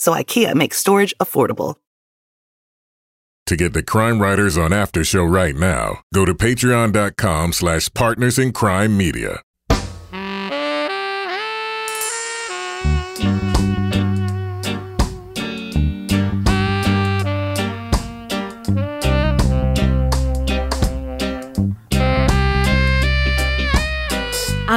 so IKEA makes storage affordable. To get the Crime Writers on After Show right now, go to patreon.com slash partners in crime media.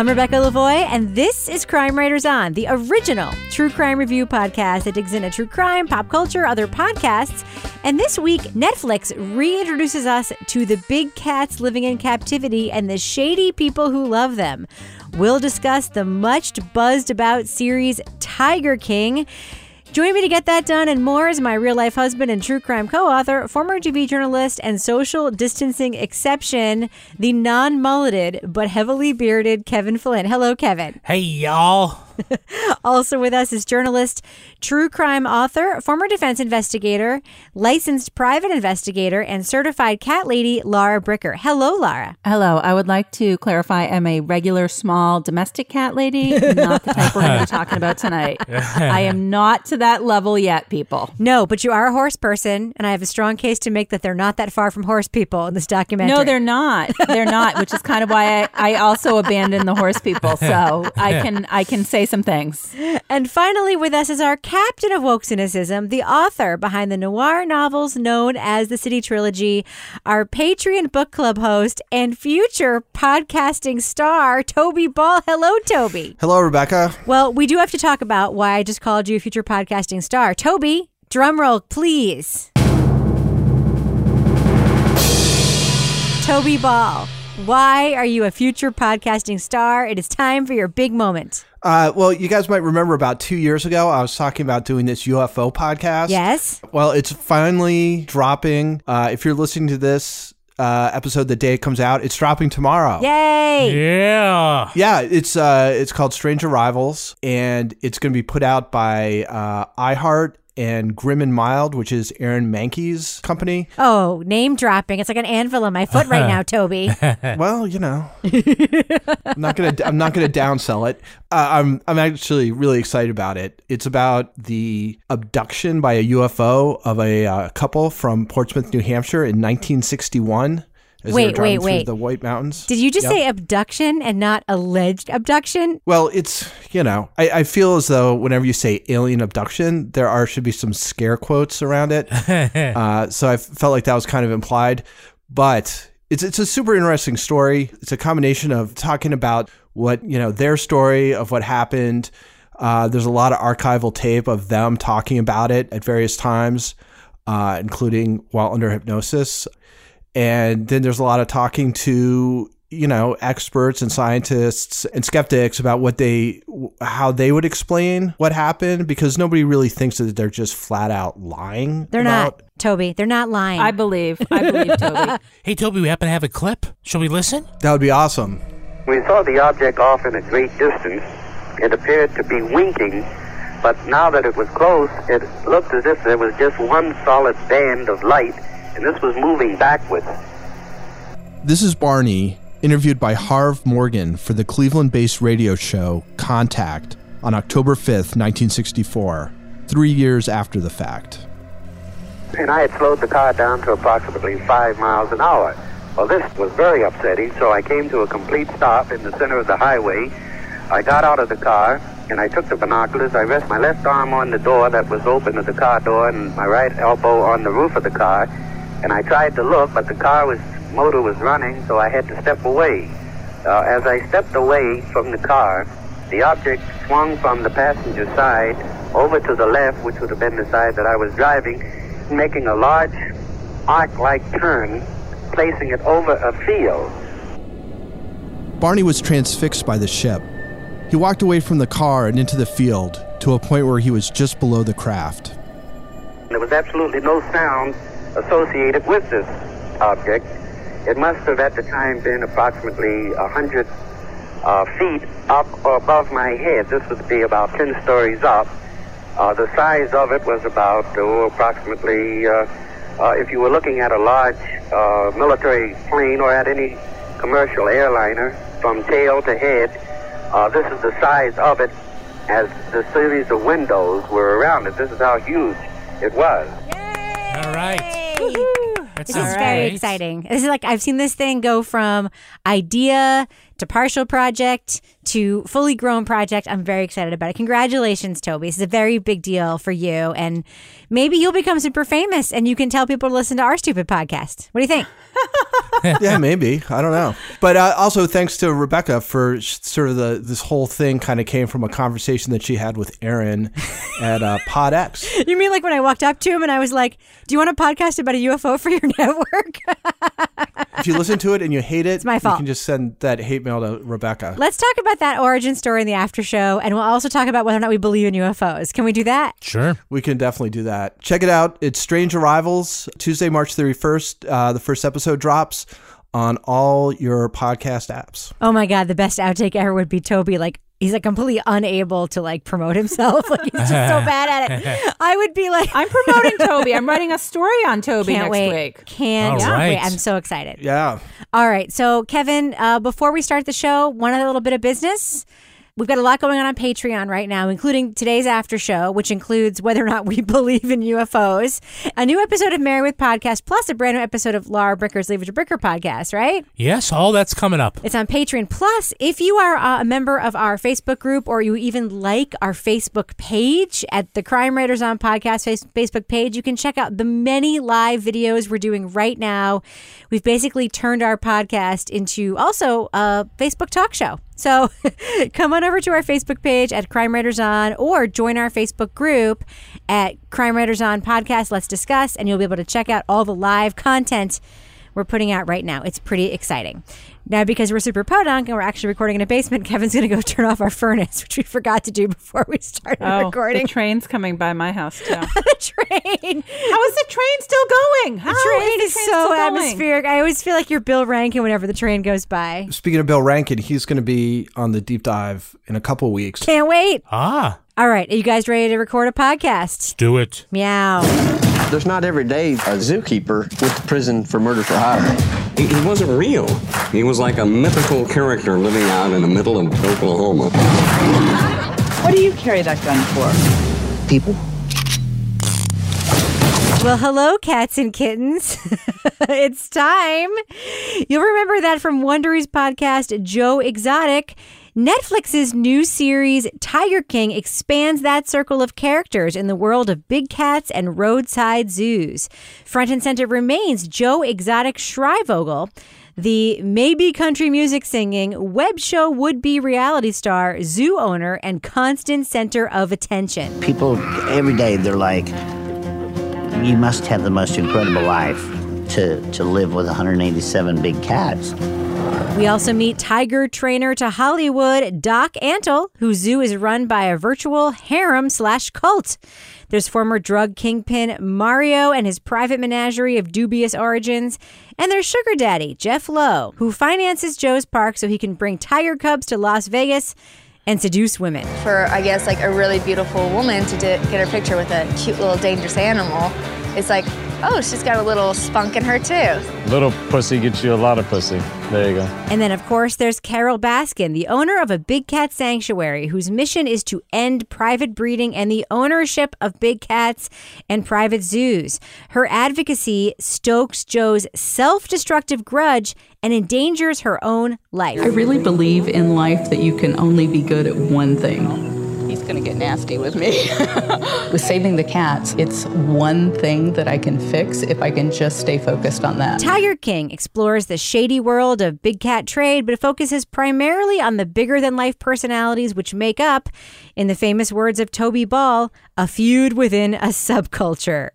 I'm Rebecca Lavoie, and this is Crime Writers On, the original true crime review podcast that digs into true crime, pop culture, other podcasts. And this week, Netflix reintroduces us to the big cats living in captivity and the shady people who love them. We'll discuss the much buzzed about series Tiger King. Join me to get that done and more is my real life husband and true crime co author, former TV journalist, and social distancing exception, the non mulleted but heavily bearded Kevin Flynn. Hello, Kevin. Hey, y'all. also with us is journalist, true crime author, former defense investigator, licensed private investigator, and certified cat lady Lara Bricker. Hello, Lara. Hello. I would like to clarify I'm a regular small domestic cat lady, not the type we're going to be talking about tonight. I am not to that level yet, people. No, but you are a horse person, and I have a strong case to make that they're not that far from horse people in this documentary. No, they're not. They're not, which is kind of why I, I also abandoned the horse people. So I can I can say some things. And finally, with us is our captain of woke cynicism, the author behind the noir novels known as the City Trilogy, our Patreon book club host, and future podcasting star, Toby Ball. Hello, Toby. Hello, Rebecca. Well, we do have to talk about why I just called you a future podcasting star. Toby, drum roll, please. Toby Ball, why are you a future podcasting star? It is time for your big moment. Uh, well, you guys might remember about two years ago, I was talking about doing this UFO podcast. Yes. Well, it's finally dropping. Uh, if you're listening to this uh, episode the day it comes out, it's dropping tomorrow. Yay! Yeah. Yeah, it's uh, it's called Strange Arrivals, and it's going to be put out by uh, iHeart and Grim and Mild, which is Aaron Mahnke's company. Oh, name dropping. It's like an anvil on my foot right now, Toby. Well, you know, I'm not gonna I'm not gonna downsell it. Uh, I'm I'm actually really excited about it. It's about the abduction by a UFO of a uh, couple from Portsmouth, New Hampshire, in 1961. As Wait, wait, wait. The White Mountains. Did you just Yep. say abduction and not alleged abduction? Well, it's you know, I, I feel as though whenever you say alien abduction, there are should be some scare quotes around it. uh, so I felt like that was kind of implied, but it's it's a super interesting story. It's a combination of talking about what you know their story of what happened. Uh, there's a lot of archival tape of them talking about it at various times, uh, including while under hypnosis. And then there's a lot of talking to you know experts and scientists and skeptics about what they how they would explain what happened because nobody really thinks that they're just flat out lying. They're about- not, Toby. They're not lying. I believe. I believe Toby. Hey, Toby, we happen to have a clip. Shall we listen? That would be awesome. We saw the object off in a great distance. It appeared to be winking, but now that it was close, it looked as if there was just one solid band of light, and this was moving backwards. This is Barney, interviewed by Harv Morgan for the Cleveland based radio show Contact on October 5th, 1964, three years after the fact. And I had slowed the car down to approximately five miles an hour. Well, this was very upsetting, so I came to a complete stop in the center of the highway. I got out of the car, and I took the binoculars. I rested my left arm on the door that was open of the car door and my right elbow on the roof of the car. And I tried to look, but the car was motor was running, so I had to step away. Uh, as I stepped away from the car, the object swung from the passenger side over to the left, which would have been the side that I was driving, making a large arc-like turn, placing it over a field. Barney was transfixed by the ship. He walked away from the car and into the field to a point where he was just below the craft. There was absolutely no sound associated with this object. It must have at the time been approximately 100 uh, feet up or above my head. This would be about 10 stories up. Uh, the size of it was about oh, approximately, uh, uh, if you were looking at a large uh, military plane or at any commercial airliner, from tail to head, uh, this is the size of it as the series of windows were around it. This is how huge it was. All right. This is very great. exciting. This is like I've seen this thing go from idea to partial project to fully grown project. I'm very excited about it. Congratulations, Toby. This is a very big deal for you. And maybe you'll become super famous and you can tell people to listen to our stupid podcast. What do you think? yeah, maybe. I don't know. But uh, also thanks to Rebecca for sort of the this whole thing kind of came from a conversation that she had with Aaron at uh, Pod X. You mean like when I walked up to him and I was like, Do you want a podcast about a UFO for your network? If you listen to it and you hate it, it's my fault. you can just send that hate mail to Rebecca. Let's talk about that origin story in the after show. And we'll also talk about whether or not we believe in UFOs. Can we do that? Sure. We can definitely do that. Check it out. It's Strange Arrivals, Tuesday, March 31st. Uh, the first episode drops on all your podcast apps. Oh my god, the best outtake ever would be Toby like he's like completely unable to like promote himself. Like he's just so bad at it. I would be like I'm promoting Toby. I'm writing a story on Toby can't next wait. week. Can't All right. wait. I'm so excited. Yeah. All right. So Kevin, uh, before we start the show, one other little bit of business. We've got a lot going on on Patreon right now, including today's after show, which includes whether or not we believe in UFOs, a new episode of Mary with Podcast, plus a brand new episode of Lara Bricker's Leave It to Bricker podcast, right? Yes, all that's coming up. It's on Patreon. Plus, if you are uh, a member of our Facebook group or you even like our Facebook page at the Crime Writers on Podcast face- Facebook page, you can check out the many live videos we're doing right now. We've basically turned our podcast into also a Facebook talk show. So come on over to our Facebook page at Crime Writers On or join our Facebook group at Crime Writers On Podcast. Let's discuss, and you'll be able to check out all the live content we're putting out right now. It's pretty exciting. Now, because we're super podunk and we're actually recording in a basement, Kevin's going to go turn off our furnace, which we forgot to do before we started Oh, recording. the train's coming by my house too. the train. How is the train still going? How The train is, the is train so still going? atmospheric. I always feel like you're Bill Rankin whenever the train goes by. Speaking of Bill Rankin, he's going to be on the deep dive in a couple weeks. Can't wait. Ah, All right. Are you guys ready to record a podcast? do it. Meow. There's not every day a zookeeper went to prison for murder for hire. He, he wasn't real. He was like a mythical character living out in the middle of Oklahoma. What do you carry that gun for? People. Well, hello, cats and kittens. it's time. You'll remember that from Wondery's podcast, Joe Exotic. Netflix's new series, Tiger King, expands that circle of characters in the world of big cats and roadside zoos. Front and center remains Joe Exotic Schreibvogel, the maybe country music singing, web show would be reality star, zoo owner, and constant center of attention. People every day they're like, you must have the most incredible life to, to live with 187 big cats. We also meet tiger trainer to Hollywood, Doc Antle, whose zoo is run by a virtual harem slash cult. There's former drug kingpin Mario and his private menagerie of dubious origins. And there's sugar daddy, Jeff Lowe, who finances Joe's park so he can bring tiger cubs to Las Vegas and seduce women. for I guess like a really beautiful woman to di- get her picture with a cute little dangerous animal, it's like, oh, she's got a little spunk in her too. Little pussy gets you a lot of pussy. There you go. And then, of course, there's Carole Baskin, the owner of a big cat sanctuary whose mission is to end private breeding and the ownership of big cats and private zoos. Her advocacy stokes Joe's self destructive grudge and endangers her own life. I really believe in life that you can only be good at one thing. He's going to get nasty with me. with saving the cats, it's one thing that I can fix if I can just stay focused on that. Tiger King explores the shady world of big cat trade, but focuses primarily on the bigger than life personalities which make up, in the famous words of Toby Ball, a feud within a subculture.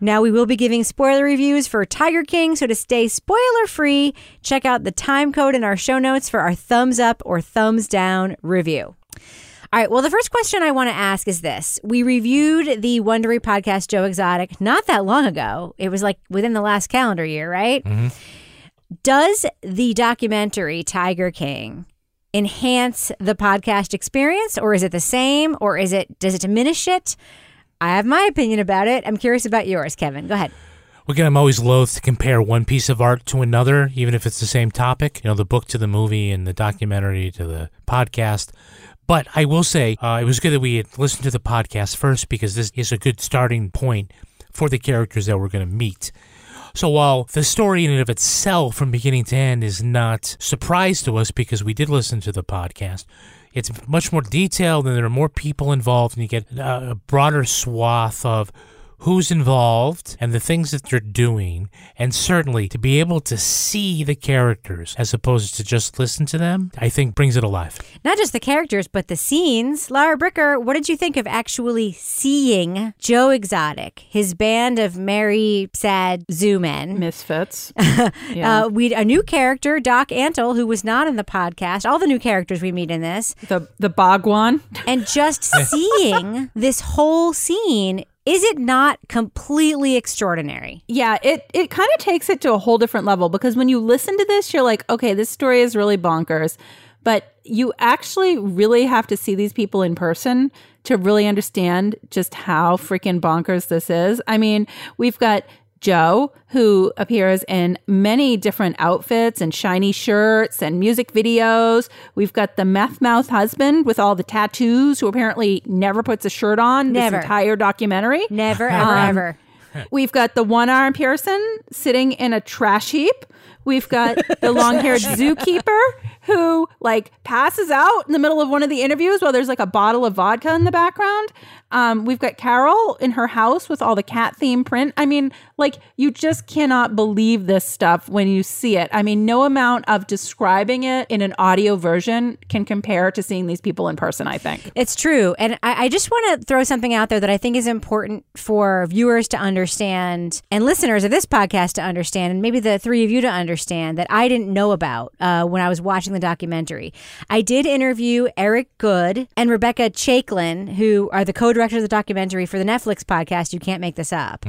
Now, we will be giving spoiler reviews for Tiger King, so to stay spoiler free, check out the time code in our show notes for our thumbs up or thumbs down review. All right. Well, the first question I want to ask is this. We reviewed the Wondery podcast, Joe Exotic, not that long ago. It was like within the last calendar year, right? Mm-hmm. Does the documentary Tiger King enhance the podcast experience or is it the same or is it does it diminish it? I have my opinion about it. I'm curious about yours, Kevin. Go ahead. Well, Again, I'm always loath to compare one piece of art to another, even if it's the same topic. You know, the book to the movie and the documentary to the podcast. But I will say uh, it was good that we had listened to the podcast first because this is a good starting point for the characters that we're going to meet. So while the story in and of itself, from beginning to end, is not surprise to us because we did listen to the podcast, it's much more detailed and there are more people involved, and you get a broader swath of who's involved and the things that they're doing, and certainly to be able to see the characters as opposed to just listen to them, I think brings it alive. Not just the characters, but the scenes. Lara Bricker, what did you think of actually seeing Joe Exotic, his band of merry, sad zoo men? Misfits. uh, we a new character, Doc Antle, who was not in the podcast. All the new characters we meet in this. The the Bhagwan. And just seeing this whole scene, is it not completely extraordinary? Yeah, it it kind of takes it to a whole different level because when you listen to this, you're like, okay, this story is really bonkers, but you actually really have to see these people in person to really understand just how freaking bonkers this is. I mean, we've got Joe, who appears in many different outfits and shiny shirts and music videos. We've got the meth mouth husband with all the tattoos, who apparently never puts a shirt on Never. this entire documentary. Never, ever, Um, ever. We've got the one arm person sitting in a trash heap. We've got the long haired zookeeper who like passes out in the middle of one of the interviews while there's like a bottle of vodka in the background. Um, we've got Carol in her house with all the cat theme print. I mean, like, you just cannot believe this stuff when you see it. I mean, no amount of describing it in an audio version can compare to seeing these people in person, I think. It's true. And I, I just want to throw something out there that I think is important for viewers to understand and listeners of this podcast to understand, and maybe the three of you to understand that I didn't know about uh, when I was watching the documentary. I did interview Eric Goode and Rebecca Chaiklin, who are the co directors of the documentary for the Netflix podcast, You Can't Make This Up.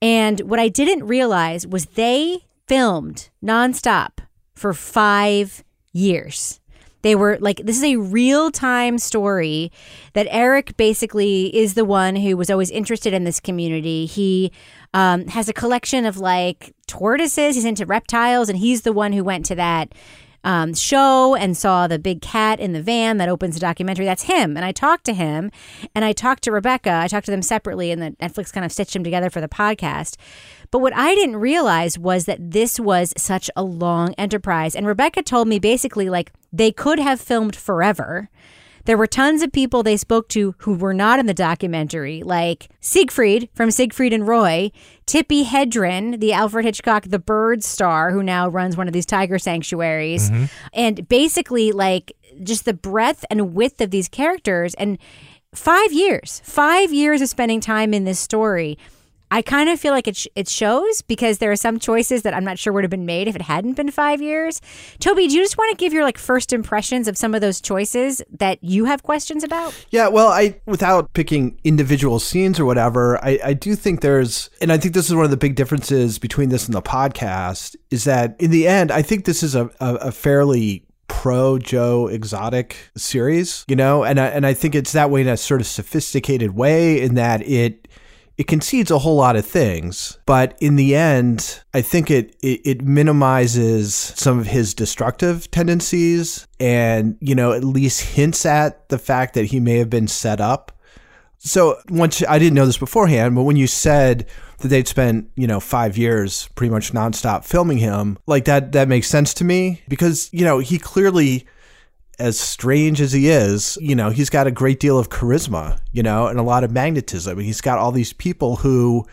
And what I didn't realize was they filmed nonstop for five years. They were like, this is a real time story that Eric basically is the one who was always interested in this community. He um, has a collection of like tortoises, he's into reptiles, and he's the one who went to that um, show and saw the big cat in the van that opens the documentary. That's him. And I talked to him and I talked to Rebecca. I talked to them separately and the Netflix kind of stitched them together for the podcast. But what I didn't realize was that this was such a long enterprise. And Rebecca told me basically like they could have filmed forever. There were tons of people they spoke to who were not in the documentary, like Siegfried from Siegfried and Roy, Tippi Hedren, the Alfred Hitchcock The Bird star, who now runs one of these tiger sanctuaries. Mm-hmm. And basically, like, just the breadth and width of these characters. And five years, five years of spending time in this story. I kind of feel like it, sh- it shows because there are some choices that I'm not sure would have been made if it hadn't been five years. Toby, do you just want to give your like first impressions of some of those choices that you have questions about? Yeah, well, I without picking individual scenes or whatever, I, I do think there's, and I think this is one of the big differences between this and the podcast is that in the end, I think this is a, a, a fairly pro Joe Exotic series, you know, and I, and I think it's that way in a sort of sophisticated way in that it it concedes a whole lot of things, but in the end, I think it, it it minimizes some of his destructive tendencies, and you know at least hints at the fact that he may have been set up. So once I didn't know this beforehand, but when you said that they'd spent you know five years pretty much nonstop filming him, like that that makes sense to me because you know he clearly as strange as he is, you know, he's got a great deal of charisma, you know, and a lot of magnetism. He's got all these people who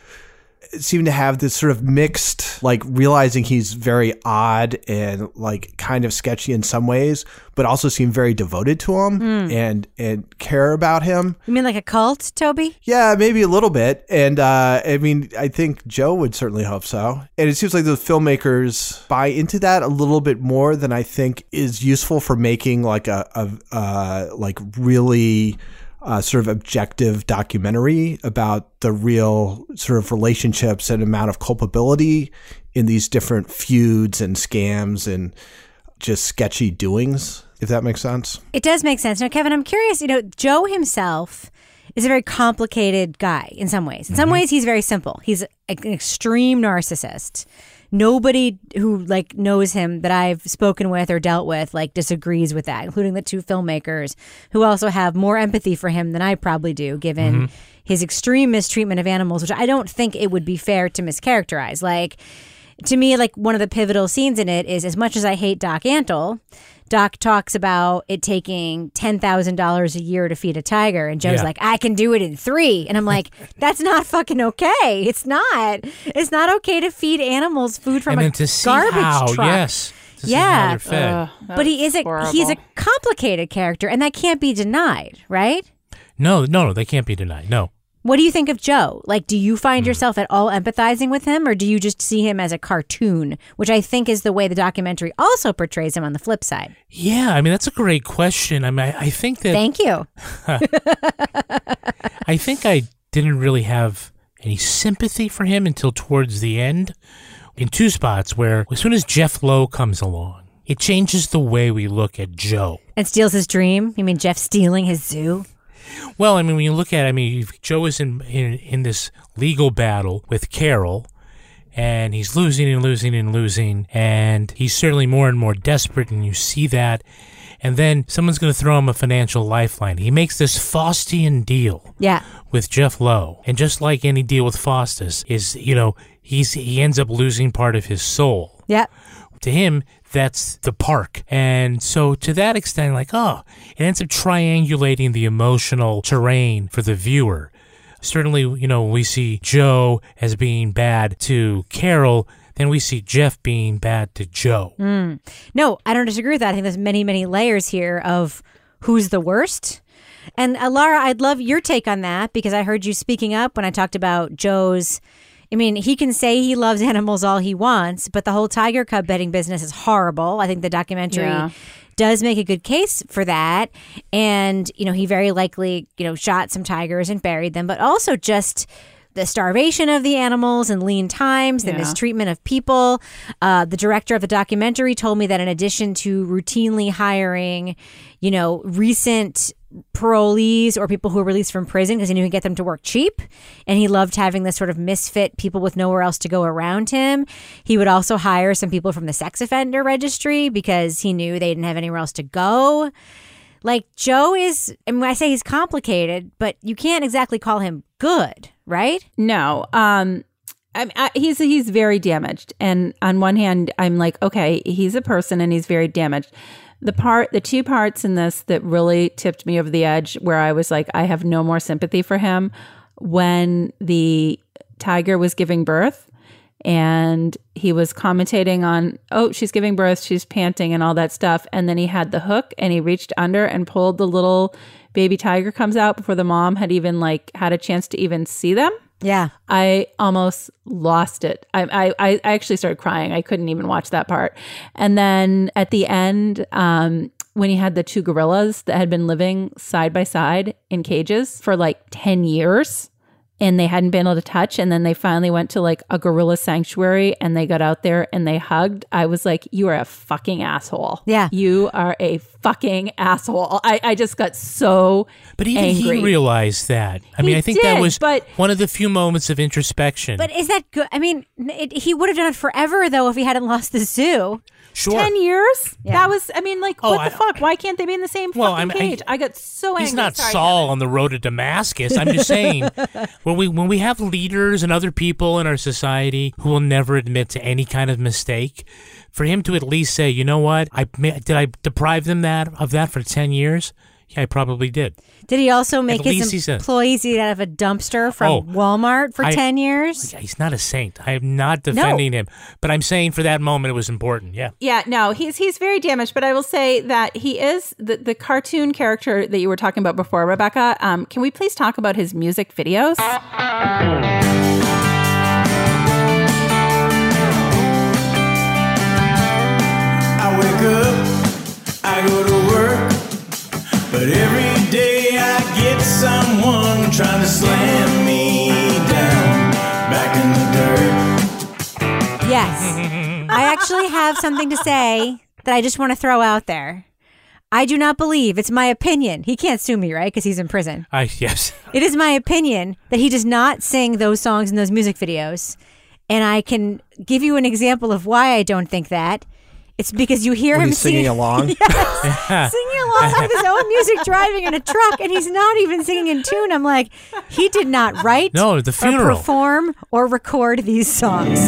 seem to have this sort of mixed, like realizing he's very odd and like kind of sketchy in some ways, but also seem very devoted to him Hmm. and and care about him. You mean like a cult, Toby? Yeah, maybe a little bit. And uh, I mean, I think Joe would certainly hope so. And it seems like the filmmakers buy into that a little bit more than I think is useful for making like a, a uh, like really uh, sort of objective documentary about the real sort of relationships and amount of culpability in these different feuds and scams and just sketchy doings. If that makes sense. It does make sense. Now, Kevin, I'm curious. You know, Joe himself is a very complicated guy in some ways. In some ways, he's very simple. He's an extreme narcissist. Nobody who like knows him that I've spoken with or dealt with like disagrees with that, including the two filmmakers who also have more empathy for him than I probably do, given Mhm. his extreme mistreatment of animals, which I don't think it would be fair to mischaracterize. Like to me, like one of the pivotal scenes in it is as much as I hate Doc Antle, Doc talks about it taking ten thousand dollars a year to feed a tiger, and Joe's Yeah. like, "I can do it in three. and I'm like, "That's not fucking okay. It's not. It's not okay to feed animals food from and a to see garbage how, truck." yes, to see how yeah, they're fed. Ugh, but he is a he's a complicated character, and that can't be denied, right? no, no, no, they can't be denied. No. What do you think of Joe? Like, do you Hmm. find yourself at all empathizing with him, or do you just see him as a cartoon, which I think is the way the documentary also portrays him on the flip side? Yeah, I mean that's a great question. I mean, I, I think that Thank you. I think I didn't really have any sympathy for him until towards the end, in two spots where as soon as Jeff Lowe comes along, it changes the way we look at Joe. And steals his dream. You mean Jeff stealing his zoo? Well, I mean, when you look at, it, I mean, Joe is in, in in this legal battle with Carol, and he's losing and losing and losing, and he's certainly more and more desperate, and you see that. And then someone's going to throw him a financial lifeline. He makes this Faustian deal Yeah. with Jeff Lowe, and just like any deal with Faustus, is you know he's he ends up losing part of his soul Yeah. to him, that's the park. And so, to that extent, like, oh, it ends up triangulating the emotional terrain for the viewer. Certainly, you know, we see Joe as being bad to Carol, then we see Jeff being bad to Joe. Mm. No, I don't disagree with that. I think there's many, many layers here of who's the worst. And uh, Laura, I'd love your take on that because I heard you speaking up when I talked about Joe's. I mean, he can say he loves animals all he wants, but the whole tiger cub bedding business is horrible. I think the documentary Yeah. does make a good case for that. And, you know, he very likely, you know, shot some tigers and buried them, but also just the starvation of the animals and lean times, the Yeah. mistreatment of people. Uh, the director of the documentary told me that in addition to routinely hiring, you know, recent parolees or people who were released from prison because he knew he could get them to work cheap. And he loved having this sort of misfit people with nowhere else to go around him. He would also hire some people from the sex offender registry because he knew they didn't have anywhere else to go. Like Joe is, and when I say he's complicated, but you can't exactly call him good, right? No. Um I, I, he's he's very damaged, and on one hand, I'm like, okay, he's a person, and he's very damaged. The part, the two parts in this that really tipped me over the edge, where I was like, I have no more sympathy for him, when the tiger was giving birth, and he was commentating on, oh, she's giving birth, she's panting, and all that stuff, and then he had the hook, and he reached under and pulled the little baby tiger comes out before the mom had even like had a chance to even see them. Yeah. I almost lost it. I, I, I actually started crying. I couldn't even watch that part. And then at the end, um, when he had the two gorillas that had been living side by side in cages for like 10 years and they hadn't been able to touch. And then they finally went to like a gorilla sanctuary and they got out there and they hugged. I was like, you are a fucking asshole. Yeah. You are a fucking asshole. I, I just got so But even angry. he realized that. I He mean, I think that was but- one of the few moments of introspection. But is that good? I mean, it, he would have done it forever though if he hadn't lost the zoo. Sure. 10 years? Yeah. That was, I mean, like, Oh, what the fuck? Why can't they be in the same Well, fucking I'm- I- cage? I, got so angry. He's not Sorry, Saul on the road to Damascus. I'm just saying, when we when we have leaders and other people in our society who will never admit to any kind of mistake, for him to at least say, you know what, I did I deprive them that of that for ten years, yeah, I probably did. Did he also make least his he's a- employees eat out of a dumpster from Oh. Walmart for I- 10 years? Yeah, He's not a saint. I am not defending him, but I'm saying for that moment it was important. Yeah. Yeah, no, he's he's very damaged. But I will say that he is the, the cartoon character that you were talking about before, Rebecca. Um, can we please talk about his music videos? I wake up, I go to work, but every day I get someone trying to slam me down back in the dirt. Yes. I actually have something to say that I just want to throw out there. I do not believe, it's my opinion. He can't sue me, right? Because he's in prison. I yes. It is my opinion that he does not sing those songs in those music videos. And I can give you an example of why I don't think that. It's because you hear When him he's singing along? yes, singing along with his own music driving in a truck, and he's not even singing in tune. I'm like, he did not write, No, the or funeral. perform, or record these songs.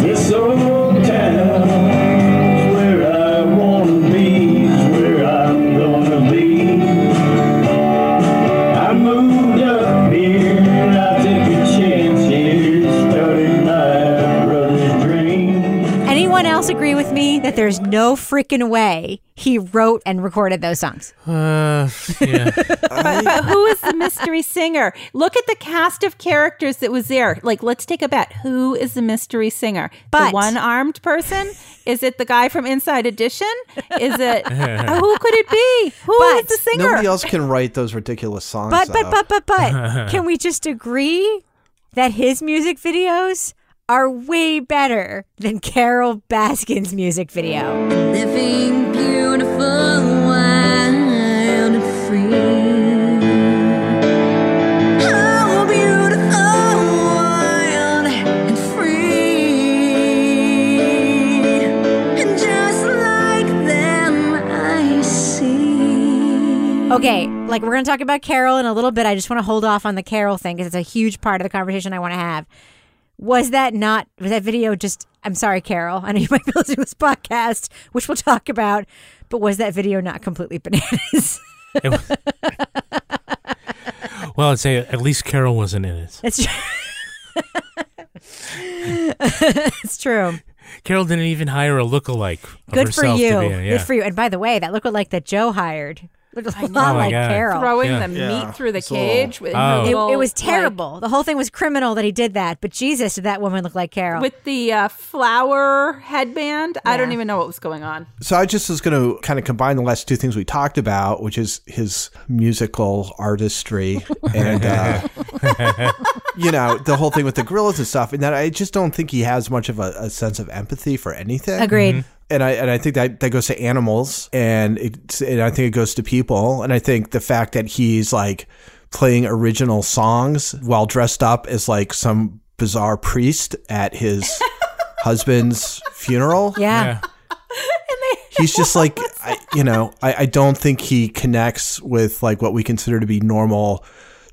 Anyone else agree with me that there's no freaking way he wrote and recorded those songs? Uh, yeah. but, but who is the mystery singer? Look at the cast of characters that was there. Like, let's take a bet. Who is the mystery singer? But- the one-armed person? Is it the guy from Inside Edition? Is it uh, who could it be? Who is But- the singer? Nobody else can write those ridiculous songs. But but though. but but but can we just agree that his music videos are way better than Carole Baskin's music video? Living beautiful, wild and free. How beautiful, wild and free. And just like them, I see. Okay, like we're gonna talk about Carol in a little bit. I just want to hold off on the Carol thing because it's a huge part of the conversation I want to have. Was that not? Was that video just? I'm sorry, Carol. I know you might be listening to this podcast, which we'll talk about. But was that video not completely bananas? Well, I'd say at least Carol wasn't in it. it's it's true. Carol didn't even hire a lookalike. Good for you. To be in yeah. Good for you. And by the way, that lookalike that Joe hired looked a lot know. Oh my like God. Carol. Throwing Yeah. the Yeah. meat through the It's a little- cage. with Oh. It, little, it was like, terrible. the whole thing was criminal that he did that. But Jesus, did that woman look like Carol? with the uh, flower headband. I don't even know what was going on. So I just was going to kind of combine the last two things we talked about, which is his musical artistry and, uh, you know, the whole thing with the gorillas and stuff. And that I just don't think he has much of a, a sense of empathy for anything. Agreed. And I and I think that that goes to animals, and it's and I think it goes to people, and I think the fact that he's like playing original songs while dressed up as like some bizarre priest at his husband's funeral. Yeah. he's just like I, you know I, I don't think he connects with like what we consider to be normal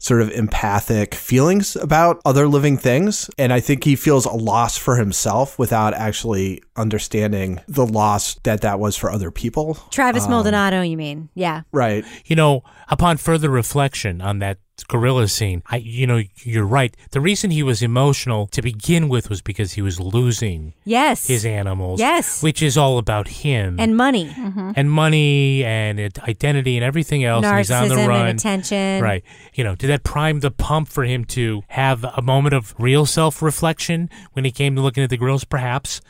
sort of empathic feelings about other living things and i think he feels a loss for himself without actually understanding the loss that that was for other people Travis Um, Maldonado, you mean? Yeah. right You know, upon further reflection on that gorilla scene, I, you know, you're right. The reason he was emotional to begin with was because he was losing Yes. his animals. Yes. Which is all about him. and money. Mm-hmm. and money and identity and everything else. and he's on the Narcissism and run. attention. Right. You know, did that prime the pump for him to have a moment of real self reflection when he came to looking at the grills, perhaps?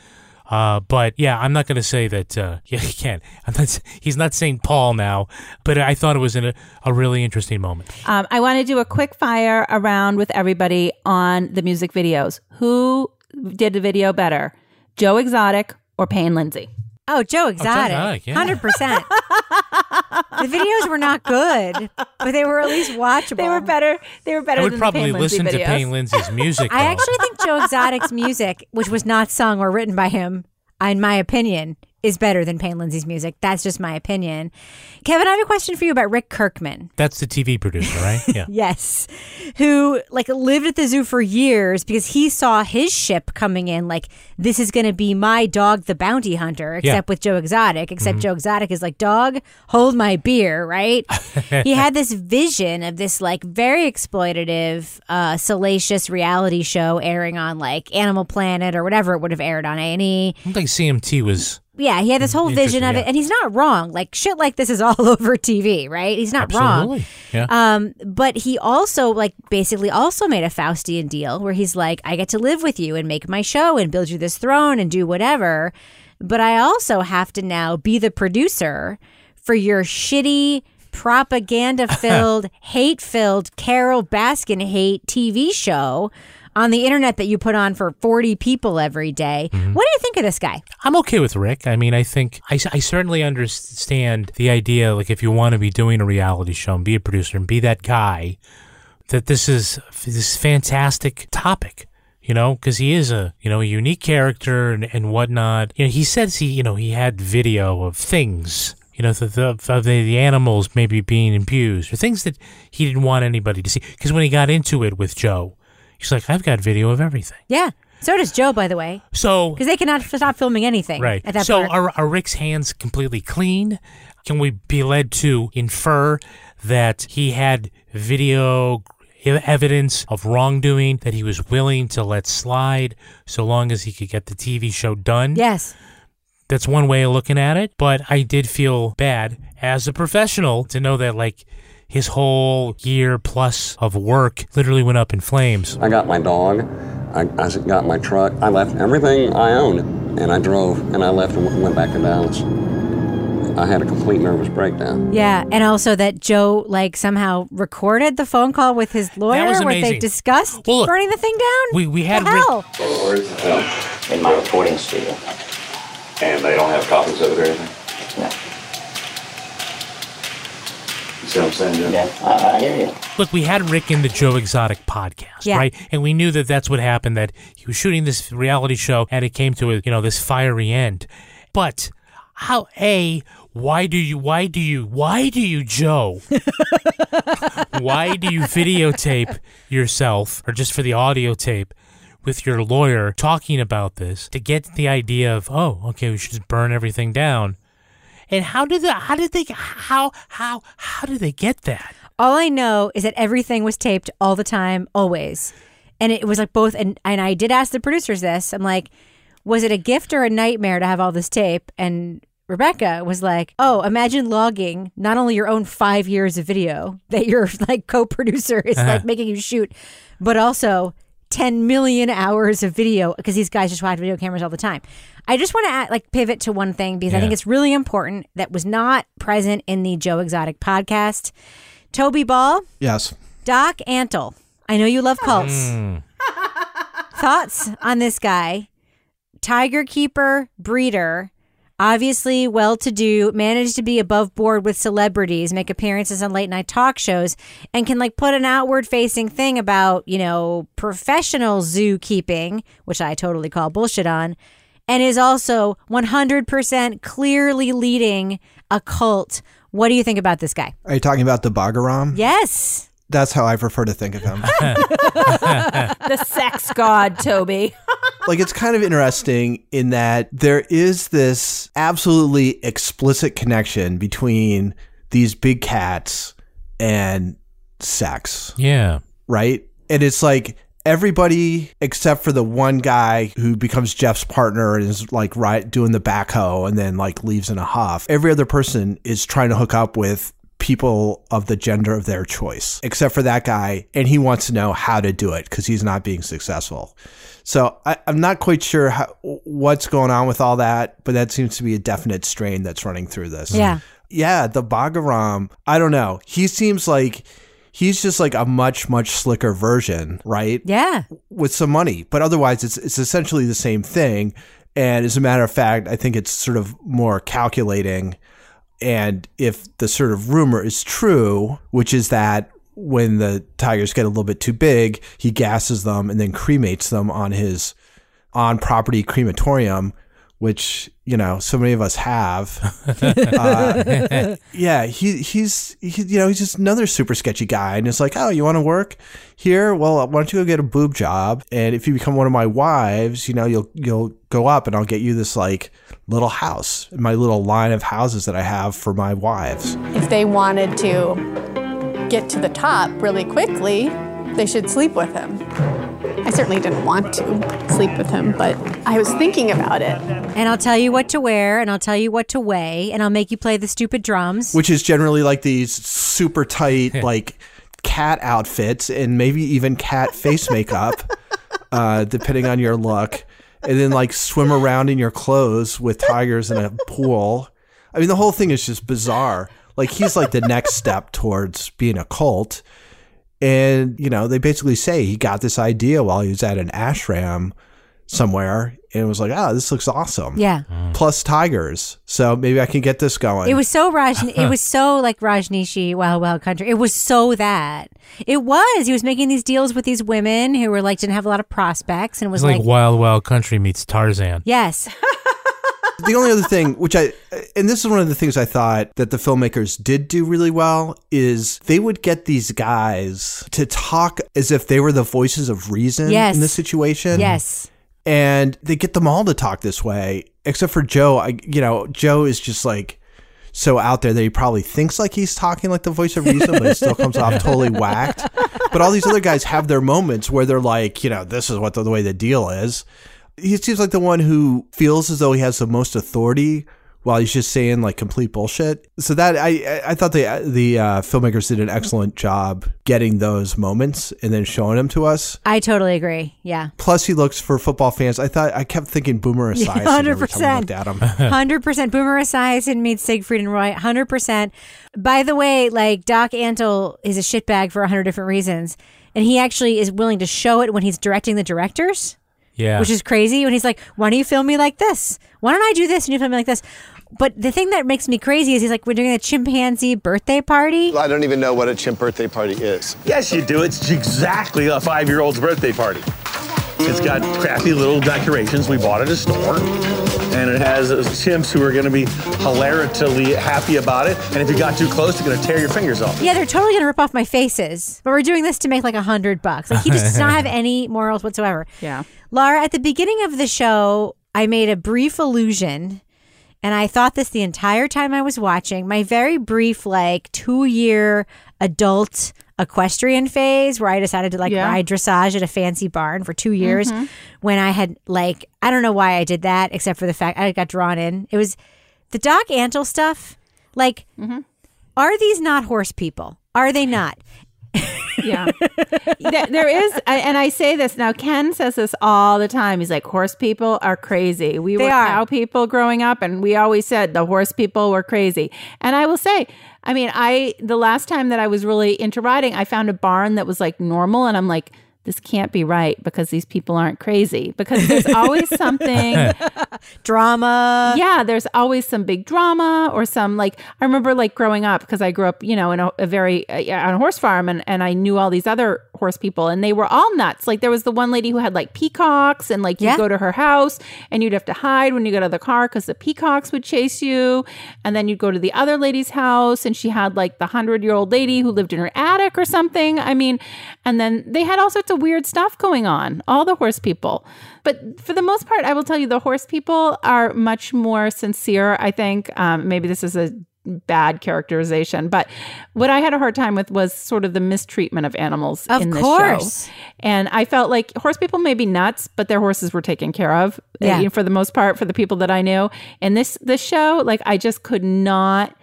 Uh, but yeah, I'm not going to say that. Uh, yeah, he can't. I'm not. He's not Saint Paul now. But I thought it was in a, a really interesting moment. Um, I want to do a quick fire around with everybody on the music videos. Who did the video better, Joe Exotic or Payne Lindsay? Oh, Joe Exotic. Exotic, yeah. 100%. the videos were not good, but they were at least watchable. They were better. They were better I would than probably the Payne Lindsay listen to. Payne Lindsay's music. I actually think Joe Exotic's music, which was not sung or written by him, in my opinion, is better than Payne Lindsay's music. That's just my opinion. Kevin, I have a question for you about Rick Kirkham. That's the TV producer, right? Yeah. Yes. Who like lived at the zoo for years because he saw his ship coming in like this is going to be my dog the bounty hunter except with Joe Exotic except Joe Exotic is like dog hold my beer, right? he had this vision of this like very exploitative uh salacious reality show airing on like Animal Planet or whatever it would have aired on A&E. I don't think CMT was. Yeah, he had this whole vision of it, and he's not wrong. Like shit like this is all over TV, right? He's not wrong. Absolutely. Yeah. Um, but he also like basically also made a Faustian deal where he's like, I get to live with you and make my show and build you this throne and do whatever, but I also have to now be the producer for your shitty propaganda filled, hate filled Carole Baskin hate TV show on the internet that you put on for 40 people every day. Mm-hmm. What do you think of this guy? I'm okay with Rick. I mean, I think I, I certainly understand the idea. Like, if you want to be doing a reality show and be a producer and be that guy, that this is this fantastic topic. You know, because he is a you know a unique character and, and whatnot. You know, he says he you know he had video of things. You know, the, the, of the, the animals maybe being abused or things that he didn't want anybody to see. Because when he got into it with Joe, he's like, I've got video of everything. Yeah. So does Joe, by the way. So Because they cannot stop filming anything. Right. At that so are, are Rick's hands completely clean? Can we be led to infer that he had video evidence of wrongdoing that he was willing to let slide so long as he could get the TV show done? Yes. That's one way of looking at it, but I did feel bad as a professional to know that like his whole year plus of work literally went up in flames. I got my dog. I, I got my truck. I left everything I owned, and I drove, and I left and went back to Dallas. I had a complete nervous breakdown. Yeah, and also that Joe like somehow recorded the phone call with his lawyer was where they discussed Well, look, burning the thing down. We we had the hell? Where's the film? In my recording studio. And they don't have copies of it or anything? No. You see what I'm saying, Jim? Yeah, I, I hear you. Look, we had Rick in the Joe Exotic podcast, Yeah. right? And we knew that that's what happened. That he was shooting this reality show, and it came to a you know this fiery end. But how a why do you why do you why do you Joe? why do you videotape yourself, or just for the audio tape? With your lawyer talking about this to get the idea of oh okay we should just burn everything down, and how did the how did they how how how did they get that? All I know is that everything was taped all the time, always. And it was like both and, and I did ask the producers this. I'm like, was it a gift or a nightmare to have all this tape? And Rebecca was like, Oh, imagine logging not only your own five years of video that your like co-producer is Uh-huh. like making you shoot, but also 10 million hours of video because these guys just watch video cameras all the time. I just want to add, like pivot to one thing because I think it's really important that was not present in the Joe Exotic podcast. Toby Ball, Yes. Doc Antle. I know you love cults. Mm. Thoughts on this guy? Tiger keeper, breeder, obviously well to do, managed to be above board with celebrities, make appearances on late night talk shows, and can like put an outward facing thing about, you know, professional zookeeping, which I totally call bullshit on, and is also 100% clearly leading a cult. What do you think about this guy? Are you talking about the Bagaram? Yes. That's how I prefer to think of him. the sex god, Toby. like it's kind of interesting in that there is this absolutely explicit connection between these big cats and sex, Yeah. right? And it's like everybody except for the one guy who becomes Jeff's partner and is like right doing the backhoe and then like leaves in a huff. Every other person is trying to hook up with people of the gender of their choice, except for that guy, and he wants to know how to do it because he's not being successful. So I, I'm not quite sure how, what's going on with all that, but that seems to be a definite strain that's running through this. Yeah. Yeah, the Bagaram, I don't know. He seems like he's just like a much, much slicker version, right? Yeah. With some money. But otherwise it's it's essentially the same thing. And as a matter of fact, I think it's sort of more calculating. And if the sort of rumor is true, which is that when the tigers get a little bit too big, he gasses them and then cremates them on his on property crematorium, which you know so many of us have. uh, yeah, he he's he, you know he's just another super sketchy guy, and it's like, oh, you want to work here? Well, why don't you go get a boob job? And if you become one of my wives, you know you'll you'll go up, and I'll get you this like little house, my little line of houses that I have for my wives. If they wanted to get to the top really quickly, they should sleep with him. I certainly didn't want to sleep with him, but I was thinking about it. And I'll tell you what to wear, and I'll tell you what to weigh, and I'll make you play the stupid drums. which is generally like these super tight like cat outfits and maybe even cat face makeup uh, depending on your look and then like swim around in your clothes with tigers in a pool i mean the whole thing is just bizarre like he's like the next step towards being a cult and you know they basically say he got this idea while he was at an ashram somewhere and was like oh this looks awesome Yeah. Mm. plus tigers so maybe i can get this going It was so Raj. it was so like Rajneeshee Wild Wild Country. It was so that. It was. He was making these deals with these women who were like didn't have a lot of prospects, and It was was like, like, Wild Wild Country meets Tarzan. yes, the only other thing which i and this is one of the things i thought that the filmmakers did do really well is they would get these guys to talk as if they were the voices of reason Yes. in the situation yes. and they get them all to talk this way except for joe i you know joe is just like so out there that he probably thinks like he's talking like the voice of reason but it still comes off totally whacked but all these other guys have their moments where they're like you know this is what the, the way the deal is he seems like the one who feels as though he has the most authority while he's just saying like complete bullshit. So that I I- thought the the uh, filmmakers did an excellent job getting those moments and then showing them to us. I totally agree. Yeah. Plus, he looks for football fans. I thought I kept thinking Boomer Esiason every time I looked at him. Hundred percent. Boomer Esiason meets Siegfried and Roy. Hundred percent. By the way, like Doc Antle is a shitbag for a hundred different reasons, and he actually is willing to show it when he's directing the directors. Yeah. Which is crazy when he's like, "Why don't you film me like this? Why don't I do this and you film me like this?" But the thing that makes me crazy is he's like, "We're doing a chimpanzee birthday party." I don't even know what a chimp birthday party is. Yes, you do. It's exactly a five year old's birthday party. It's mm. got crappy little decorations we bought at a store. And it has chimps who are going to be hilariously happy about it. And if you got too close, they're going to tear your fingers off. Yeah, they're totally gonna rip off my faces. But we're doing this to make like a hundred bucks. Like he just does not have any morals whatsoever. Yeah. Lara, at the beginning of the show, I made a brief allusion, and I thought this the entire time I was watching. My very brief, like two year adult equestrian phase where I decided to like Yeah. ride dressage at a fancy barn for two years Mhm. when I had like I don't know why I did that except for the fact I got drawn in. It was the Doc Antle stuff. Like, are these not horse people? Are they not? Yeah. There- there is, and I say this now. Ken says this all the time. He's like, horse people are crazy. We They were are. cow people growing up, and we always said the horse people were crazy. And I will say, I mean, I the last time that I was really into riding, I found a barn that was like normal, and I'm like. This can't be right because these people aren't crazy. Because there's always something drama. Yeah, there's always some big drama or some like I remember like growing up because I grew up, you know, in a, a very uh, on a horse farm and and I knew all these other horse people and they were all nuts. Like there was the one lady who had like peacocks and like you Yeah. go to her house and you'd have to hide when you got out of the car because the peacocks would chase you. And then you'd go to the other lady's house and she had like the hundred year old lady who lived in her attic or something. I mean, and then they had all sorts of weird stuff going on, all the horse people. But for the most part, I will tell you the horse people are much more sincere, I think. Um, maybe this is a bad characterization, but what I had a hard time with was sort of the mistreatment of animals Of in this course. show. And I felt like horse people may be nuts, but their horses were taken care of uh, Yeah. for the most part for the people that I knew. And this this show, like I just could not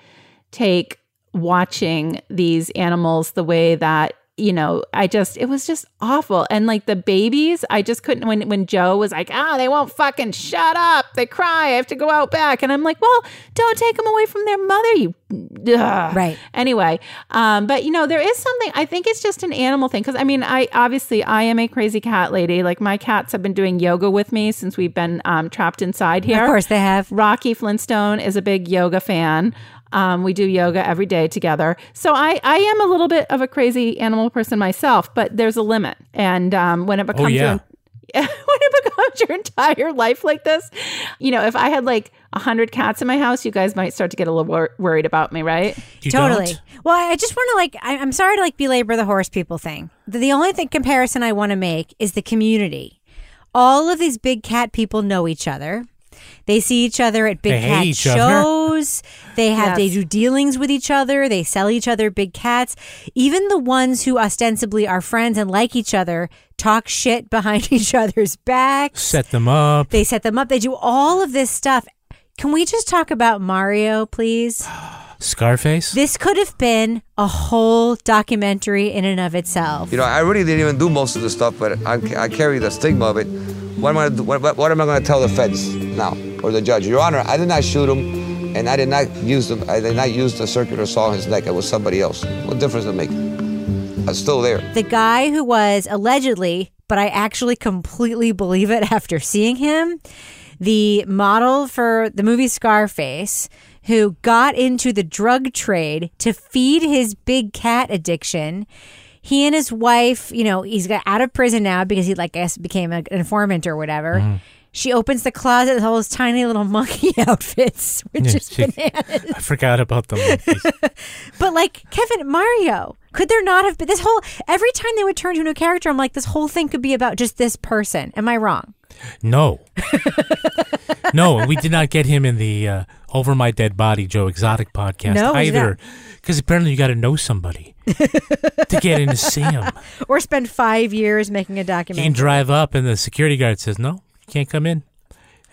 take watching these animals the way that you know i just it was just awful and like the babies i just couldn't when when joe was like ah they won't fucking shut up they cry i have to go out back and i'm like well don't take them away from their mother you Ugh. Right. anyway um but you know there is something i think it's just an animal thing because i mean i obviously i am a crazy cat lady like my cats have been doing yoga with me since we've been um trapped inside here Of course they have. Rocky Flintstone is a big yoga fan. Um, we do yoga every day together. So I, I am a little bit of a crazy animal person myself, but there's a limit. And um, when it becomes yeah. to, when it becomes your entire life like this, you know, if I had like a hundred cats in my house, you guys might start to get a little wor- worried about me, right? totally. Well, I just want to like, I, I'm sorry to like belabor the horse people thing. The, the only thing comparison I want to make is the community. All of these big cat people know each other. They see each other at big They cat each other. shows. They have they do dealings with each other. They sell each other big cats. Even the ones who ostensibly are friends and like each other talk shit behind each other's backs. Set them up. They set them up. They do all of this stuff. Can we just talk about Mario, please? Scarface. This could have been a whole documentary in and of itself. You know, I really didn't even do most of the stuff, but I, I carry the stigma of it. What am I, what, what- what am I going to tell the feds now or the judge? Your Honor, I did not shoot him, and I did not use the, I did not use the circular saw on his neck. It was somebody else. What difference does it make? I'm still there. The guy who was allegedly, but I actually completely believe it after seeing him, the model for the movie Scarface, who got into the drug trade to feed his big cat addiction. He and his wife, you know, he's got out of prison now because he, like, I guess, became an informant or whatever. Mm-hmm. She opens the closet with all those tiny little monkey outfits, which Yeah, is she- bananas. I forgot about the monkeys. But like Kevin Mario, could there not have been this whole every time they would turn to a new character, I'm like, this whole thing could be about just this person. Am I wrong? No. no, we did not get him in the uh, Over My Dead Body Joe Exotic podcast No, either. Because apparently you got to know somebody to get in to see him. Or spend five years making a You documentary. can drive up and the security guard says, no, you can't come in.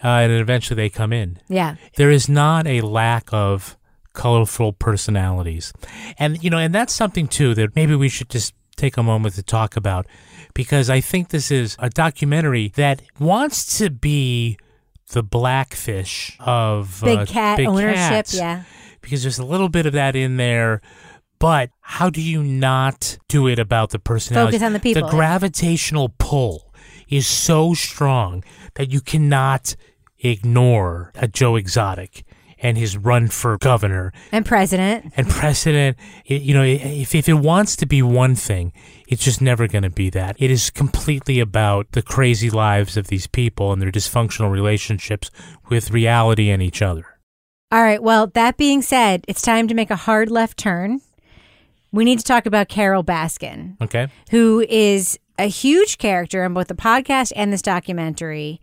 Uh, and eventually they come in. Yeah. There is not a lack of colorful personalities. And, you know, and that's something too that maybe we should just take a moment to talk about because I think this is a documentary that wants to be the blackfish of Big uh, cat big ownership, cats. yeah. Because there's a little bit of that in there. But how do you not do it about the personality? Focus on the people, The gravitational pull is so strong that you cannot ignore a Joe Exotic and his run for governor And president. and president. It- you know, if, if it wants to be one thing, it's just never going to be that. It is completely about the crazy lives of these people and their dysfunctional relationships with reality and each other. All right. Well, that being said, it's time to make a hard left turn. We need to talk about Carole Baskin. Okay. who is a huge character in both the podcast and this documentary.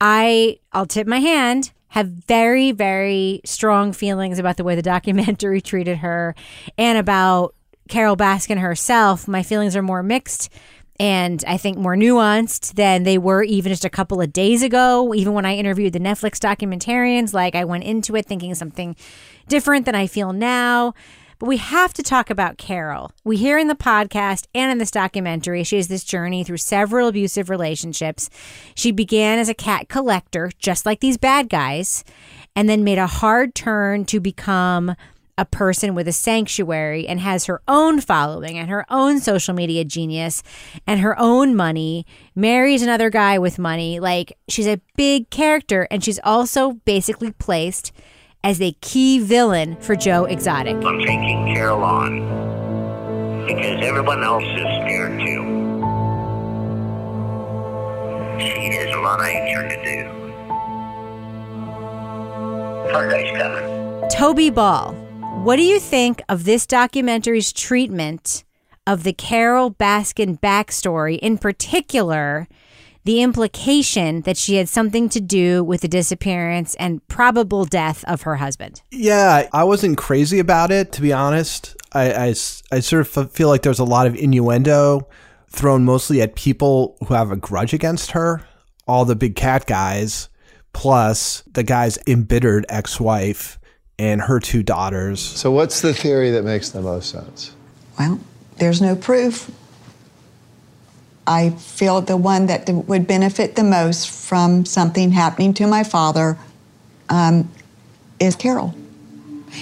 I I'll tip my hand have very very strong feelings about the way the documentary treated her and about Carole Baskin herself. My feelings are more mixed and I think more nuanced than they were even just a couple of days ago. Even when I interviewed the Netflix documentarians, like I went into it thinking something different than I feel now. We have to talk about Carole. We hear in the podcast and in this documentary, she has this journey through several abusive relationships. She began as a cat collector, just like these bad guys, and then made a hard turn to become a person with a sanctuary and has her own following and her own social media genius and her own money, marries another guy with money. Like she's a big character and she's also basically placed as a key villain for Joe Exotic. I'm taking Carole on because everyone else is scared too. She has a lot of answering to do. Her day's coming. Toby Ball, what do you think of this documentary's treatment of the Carole Baskin backstory, in particular, the implication that she had something to do with the disappearance and probable death of her husband? Yeah, I wasn't crazy about it, to be honest. I I sort of feel like there's a lot of innuendo thrown mostly at people who have a grudge against her. All the big cat guys, plus the guy's embittered ex wife and her two daughters. So, what's the theory that makes the most sense? Well, there's no proof. I feel the one that would benefit the most from something happening to my father um, is Carole.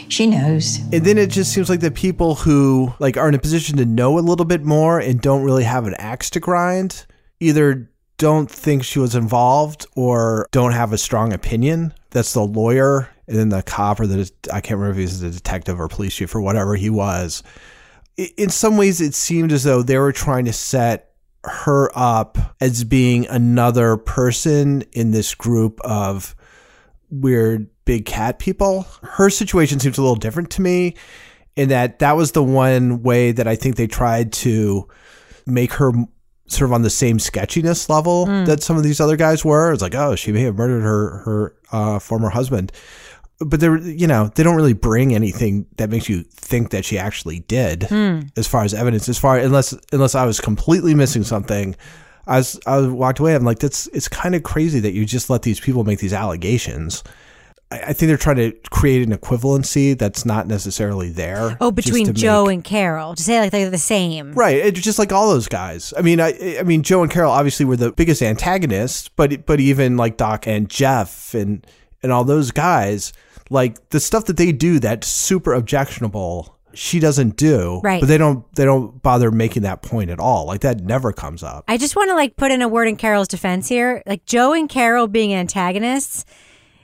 She knows. And then it just seems like the people who like are in a position to know a little bit more and don't really have an axe to grind either don't think she was involved or don't have a strong opinion. That's the lawyer and then the cop or the I can't remember if he was the detective or police chief or whatever he was. In some ways, it seemed as though they were trying to set her up as being another person in this group of weird big cat people. Her situation seems a little different to me in that that was the one way that I think they tried to make her sort of on the same sketchiness level Mm. that some of these other guys were. It's like, oh, she may have murdered her her uh, former husband, but they're you know they don't really bring anything that makes you think that she actually did Hmm. as far as evidence. As far unless unless I was completely missing something. I was I walked away. I'm like, that's it's kind of crazy that you just let these people make these allegations. I, I think they're trying to create an equivalency that's not necessarily there. Oh, between Joe make- and Carole, to say like they're the same. Right, it's just like all those guys. I mean, I, I mean, Joe and Carole obviously were the biggest antagonists, but but even like Doc and Jeff and and all those guys, like the stuff that they do that's super objectionable, she doesn't do. Right. but they don't they don't bother making that point at all. Like that never comes up. I just want to like put in a word in Carole's defense here. Like Joe and Carole being antagonists.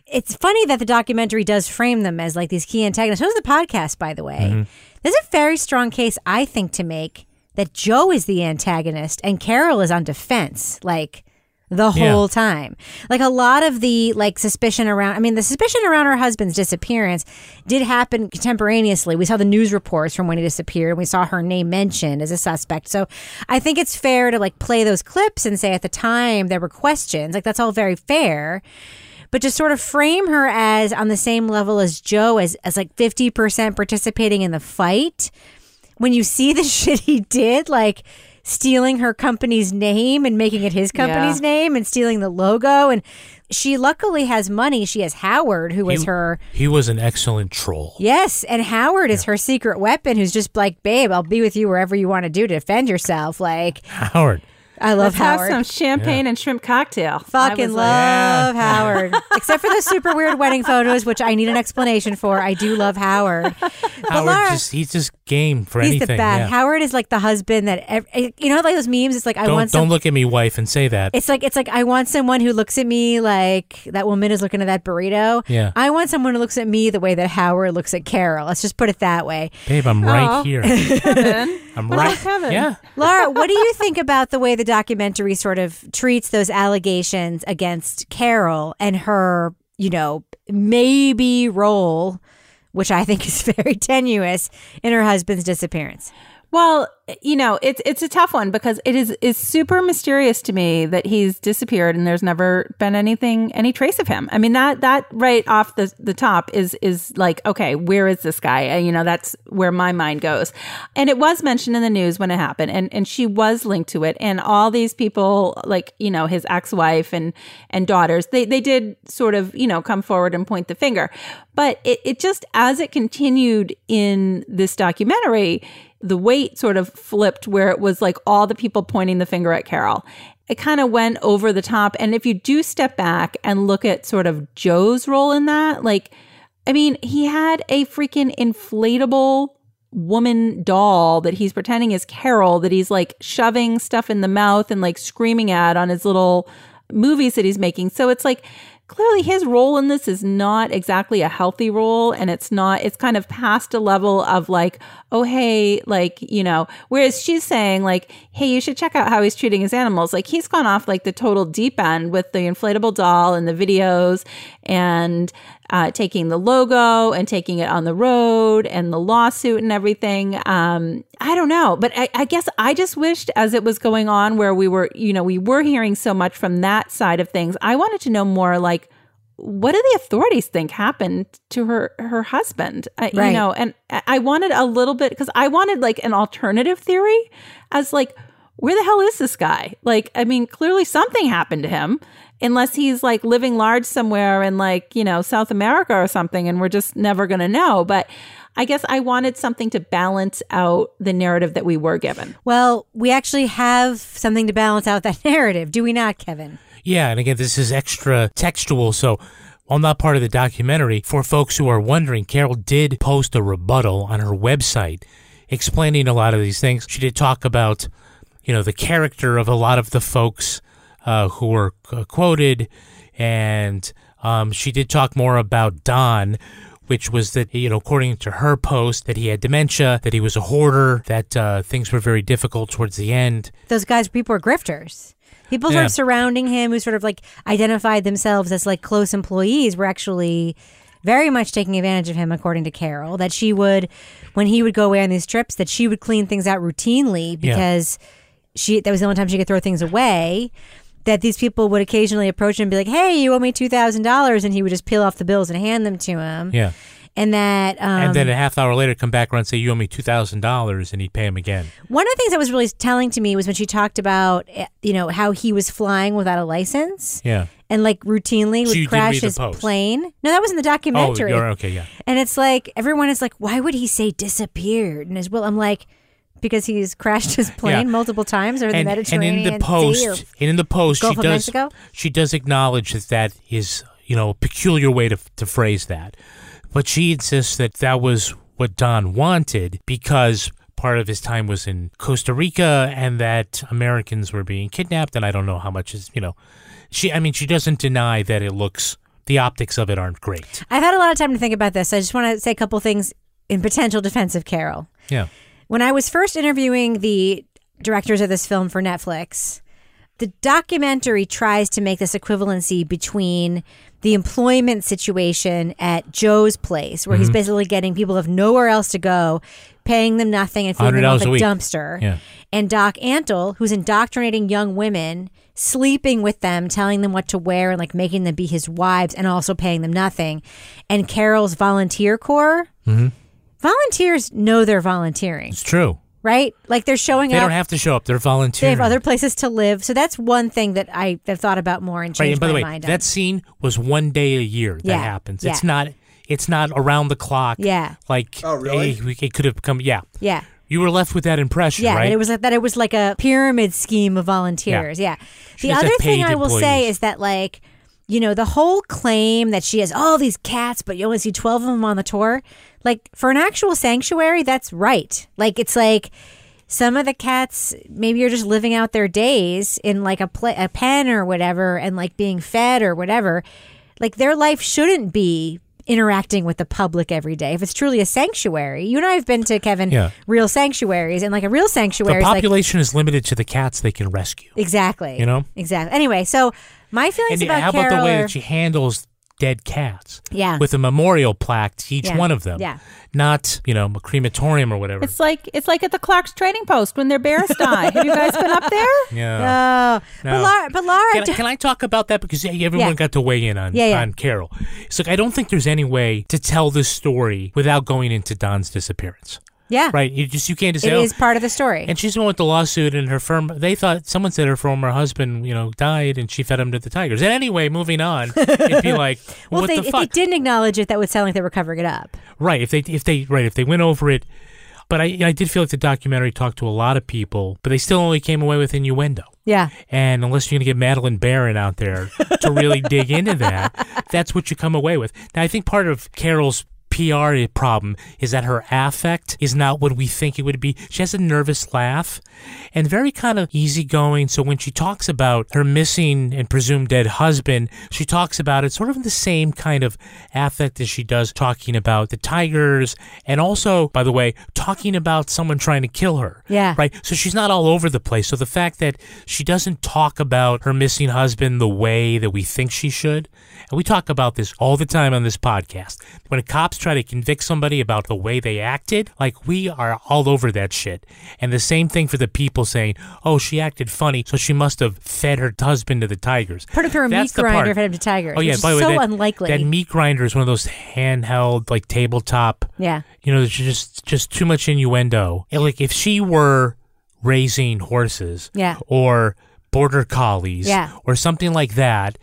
It's funny that the documentary does frame them as like these key antagonists. So does the podcast, by the way. Mm-hmm. There's a very strong case, I think, to make that Joe is the antagonist and Carole is on defense. Like the Yeah. whole time. Like a lot of the like suspicion around I mean the suspicion around her husband's disappearance did happen contemporaneously. We saw the news reports from when he disappeared. And we saw her name mentioned as a suspect. So I think it's fair to like play those clips and say at the time there were questions. Like that's all very fair. But to sort of frame her as on the same level as Joe as as like 50% participating in the fight when you see the shit he did, like stealing her company's name and making it his company's Yeah. name and stealing the logo. And she luckily has money. She has Howard, who was He- her. He was an excellent troll. Yes, and Howard is her secret weapon, who's just like, babe, I'll be with you wherever you want to do to defend yourself. Like, Howard. I love Let's Howard. have some champagne and shrimp cocktail. I Fucking was like- love Howard. Except for the super weird wedding photos, which I need an explanation for. I do love Howard. But Howard Lara- just he's just game for He's anything. the best. yeah. Howard is like the husband that ev- eh, you know, like those memes. It's like I don't want don't look at me, wife, and say that. It's like it's like I want someone who looks at me like that woman is looking at that burrito. Yeah. I want someone who looks at me the way that Howard looks at Carole. Let's just put it that way. Babe, I'm right here. Kevin. I'm Well, right. Kevin. Yeah. Lara, what do you think about the way the documentary sort of treats those allegations against Carole and her, you know, maybe role, which I think is very tenuous in her husband's disappearance? Well, you know, it's it's a tough one because it is is super mysterious to me that he's disappeared and there's never been anything any trace of him. I mean that that right off the the top is is like okay, where is this guy? Uh, You know, that's where my mind goes. And it was mentioned in the news when it happened and and she was linked to it and all these people like, you know, his ex-wife and and daughters, they they did sort of, you know, come forward and point the finger. But it it just as it continued in this documentary, the weight sort of flipped where it was like all the people pointing the finger at Carole. It kind of went over the top. And if you do step back and look at sort of Joe's role in that, like, I mean, he had a freaking inflatable woman doll that he's pretending is Carole that he's like shoving stuff in the mouth and like screaming at on his little movies that he's making. So it's like clearly his role in this is not exactly a healthy role and it's not it's kind of past a level of like oh hey like you know whereas she's saying like hey you should check out how he's treating his animals. Like he's gone off like the total deep end with the inflatable doll and the videos and uh, taking the logo and taking it on the road and the lawsuit and everything. Um, I don't know, but I, I guess I just wished as it was going on where we were, you know, we were hearing so much from that side of things. I wanted to know more like, what do the authorities think happened to her her husband? I, You know, and I I wanted a little bit because I wanted like an alternative theory as like, where the hell is this guy? Like, I mean, clearly something happened to him unless he's like living large somewhere in like, you know, South America or something and we're just never going to know. But I guess I wanted something to balance out the narrative that we were given. Well, we actually have something to balance out that narrative, do we not, Kevin? Yeah, and again, this is extra textual, so while not part of the documentary, for folks who are wondering, Carole did post a rebuttal on her website explaining a lot of these things. She did talk about, you know, the character of a lot of the folks uh, who were quoted, and um, she did talk more about Don, which was that, you know, according to her post, that he had dementia, that he was a hoarder, that uh, things were very difficult towards the end. Those guys, people were grifters. People sort Yeah. of surrounding him who sort of like identified themselves as like close employees were actually very much taking advantage of him, according to Carole. That she would, when he would go away on these trips, that she would clean things out routinely Yeah. because she that was the only time she could throw things away. That these people would occasionally approach him and be like, "Hey, you owe me two thousand dollars," and he would just peel off the bills and hand them to him. Yeah. And that, um, and then a half hour later, come back around and say, You owe me $2,000, and he'd pay him again. One of the things that was really telling to me was when she talked about, eh, you know, how he was flying without a license Yeah. and like routinely would did crash his post? plane. No, that was in the Oh, documentary. you're okay, yeah. And it's like everyone is like, why would he say disappeared? And as well, I'm like, because he's crashed his plane Yeah. multiple times over the Mediterranean and in the post, Sea and in the post, Gulf she does Mexico? she does acknowledge that that is you know a peculiar way to to phrase that, but she insists that that was what Don wanted because part of his time was in Costa Rica and that Americans were being kidnapped, and I don't know how much is you know, she I mean she doesn't deny that it looks the optics of it aren't great. I've had a lot of time to think about this. I just want to say a couple things in potential defense of Carole. Yeah. When I was first interviewing the directors of this film for Netflix, the documentary tries to make this equivalency between the employment situation at Joe's place, where he's Mhm. basically getting people who have nowhere else to go, paying them nothing and feeding them off a a dumpster. Yeah. And Doc Antle, who's indoctrinating young women, sleeping with them, telling them what to wear, and like making them be his wives, and also paying them nothing. And Carole's volunteer corps. Mm-hmm. Volunteers know they're volunteering, It's true. right? Like they're showing They up. They don't have to show up; they're volunteering. they have other places to live. So that's one thing that I have thought about more and Right, changed and by the my way, mind on. that scene was one day a year that Yeah, happens. yeah. It's not. It's not around the clock. Yeah. Like Oh, really? we- it could have become. Yeah. Yeah. You were left with that impression, Yeah, right? that it was like, that it was like a pyramid scheme of volunteers. Yeah. She The other thing paid I will say is that like, you know, the whole claim that she has all these cats, but you only see twelve of them on the tour. Like for an actual sanctuary, that's right. Like it's like some of the cats maybe you're just living out their days in like a a pen or whatever, and like being fed or whatever. Like their life shouldn't be interacting with the public every day. If it's truly a sanctuary, you and I have been to Kevin Yeah. real sanctuaries, and like a real the sanctuary is like population is limited to the cats they can rescue. exactly, You know? exactly. Anyway, so my feelings And about how about Carole the way are- that she handles dead cats? Yeah. With a memorial plaque to each Yeah. one of them. Yeah. Not, you know, a crematorium or whatever. It's like it's like at the Clark's Trading Post when their bears die. Have you guys been up there? yeah. No. But No. Lara, but Lara, Can I, can I talk about that because everyone Yeah. got to weigh in on yeah. on Carole. It's like I don't think there's any way to tell this story without going into Don's disappearance. Yeah, Right? You just you can't just It say, oh, is part of the story. And she's the one with the lawsuit, and her firm. They thought someone said her former husband, you know, died, and she fed him to the tigers. And anyway, moving on, it'd be like, well, what if they, the if fuck? they didn't acknowledge it, that would sound like they were covering it up. Right. If they if they right if they went over it, but I I did feel like the documentary talked to a lot of people, but they still only came away with innuendo. Yeah. And unless you're gonna get Madeleine Baran out there to really dig into that, that's what you come away with. Now I think part of Carole's PR problem is that her affect is not what we think it would be. She has a nervous laugh and very kind of easygoing. So when she talks about her missing and presumed dead husband, she talks about it sort of in the same kind of affect as she does talking about the tigers and also, by the way, talking about someone trying to kill her. Yeah. Right. So she's not all over the place. So the fact that she doesn't talk about her missing husband the way that we think she should, and we talk about this all the time on this podcast. When a cops try to convict somebody about the way they acted, like we are all over that shit. And the same thing for the people saying, "Oh, she acted funny, so she must have fed her husband to the tigers." Put him through a That's meat grinder, part. fed him to tigers. Oh yeah, by the way, so that, unlikely. that meat grinder is one of those handheld, like tabletop. Yeah. You know, there's just just too much innuendo. And, like if she were raising horses, Yeah. or border collies, Yeah. or something like that,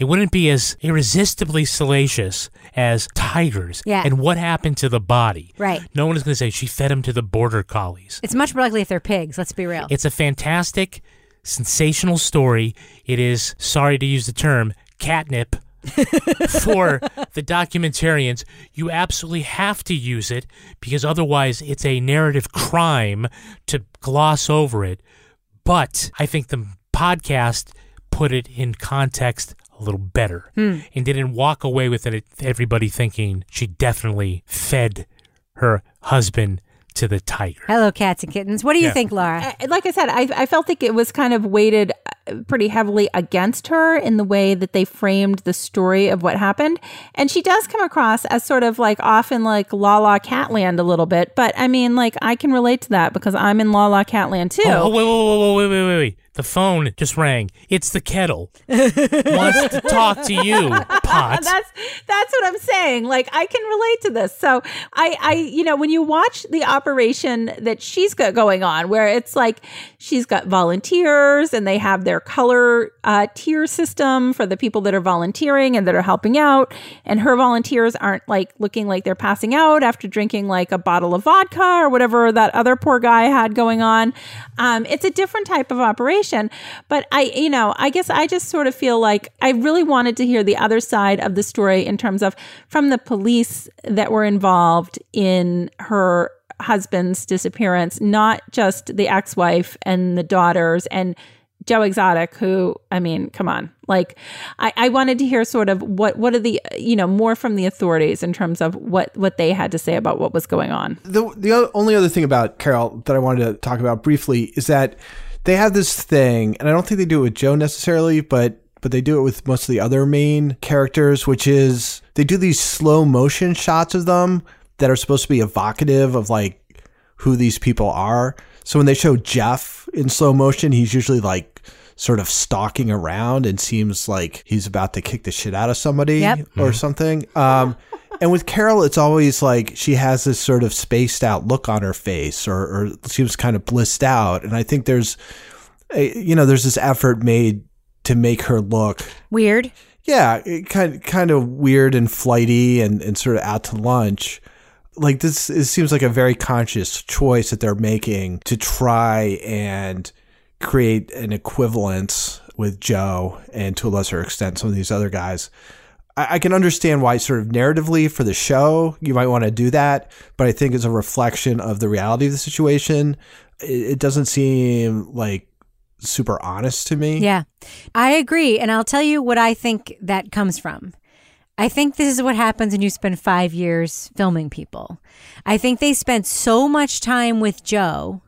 it wouldn't be as irresistibly salacious as tigers. Yeah. And what happened to the body? Right. No one is going to say she fed him to the border collies. It's much more likely if they're pigs. Let's be real. It's a fantastic, sensational story. It is, sorry to use the term, catnip for the documentarians. You absolutely have to use it because otherwise it's a narrative crime to gloss over it. But I think the podcast put it in context a little better Hmm. and didn't walk away with it everybody thinking she definitely fed her husband to the tiger. Hello, cats and kittens. What do you Yeah. think, Lara? I- like I said, I, I felt like it was kind of weighted uh, pretty heavily against her in the way that they framed the story of what happened. And she does come across as sort of like often like La La Catland a little bit. But I mean, like I can relate to that because I'm in La La Catland too. Oh, oh, wait, wait, wait, wait, wait, wait, wait. The phone just rang. It's the kettle. Wants to talk to you, Potts. that's that's what I'm saying. Like I can relate to this. So I I you know when you watch the operation that she's got going on, where it's like she's got volunteers and they have their color uh, tier system for the people that are volunteering and that are helping out, and her volunteers aren't like looking like they're passing out after drinking like a bottle of vodka or whatever that other poor guy had going on. Um, it's a different type of operation, but I you know I guess I just sort of feel like I really wanted to hear the other side of the story in terms of from the police that were involved in her husband's disappearance, not just the ex wife and the daughters and Joe Exotic, who, I mean, come on. Like, I, I wanted to hear sort of what, what are the, you know, more from the authorities in terms of what, what they had to say about what was going on. The the only other thing about Carole that I wanted to talk about briefly is that they have this thing, and I don't think they do it with Joe necessarily, but but they do it with most of the other main characters, which is they do these slow motion shots of them that are supposed to be evocative of like who these people are. So when they show Jeff in slow motion, he's usually like sort of stalking around and seems like he's about to kick the shit out of somebody Yep. or something. Um, and with Carole, it's always like she has this sort of spaced out look on her face, or, or seems kind of blissed out. And I think there's, a, you know, there's this effort made to make her look Weird. yeah, kind kind of weird and flighty and, and sort of out to lunch. Like this, it seems like a very conscious choice that they're making to try and create an equivalence with Joe and to a lesser extent some of these other guys. I, I can understand why, sort of narratively for the show, you might want to do that, but I think as a reflection of the reality of the situation, it, it doesn't seem like super honest to me. Yeah, I agree. And I'll tell you what I think that comes from. I think this is what happens when you spend five years filming people. I think they spent so much time with Joe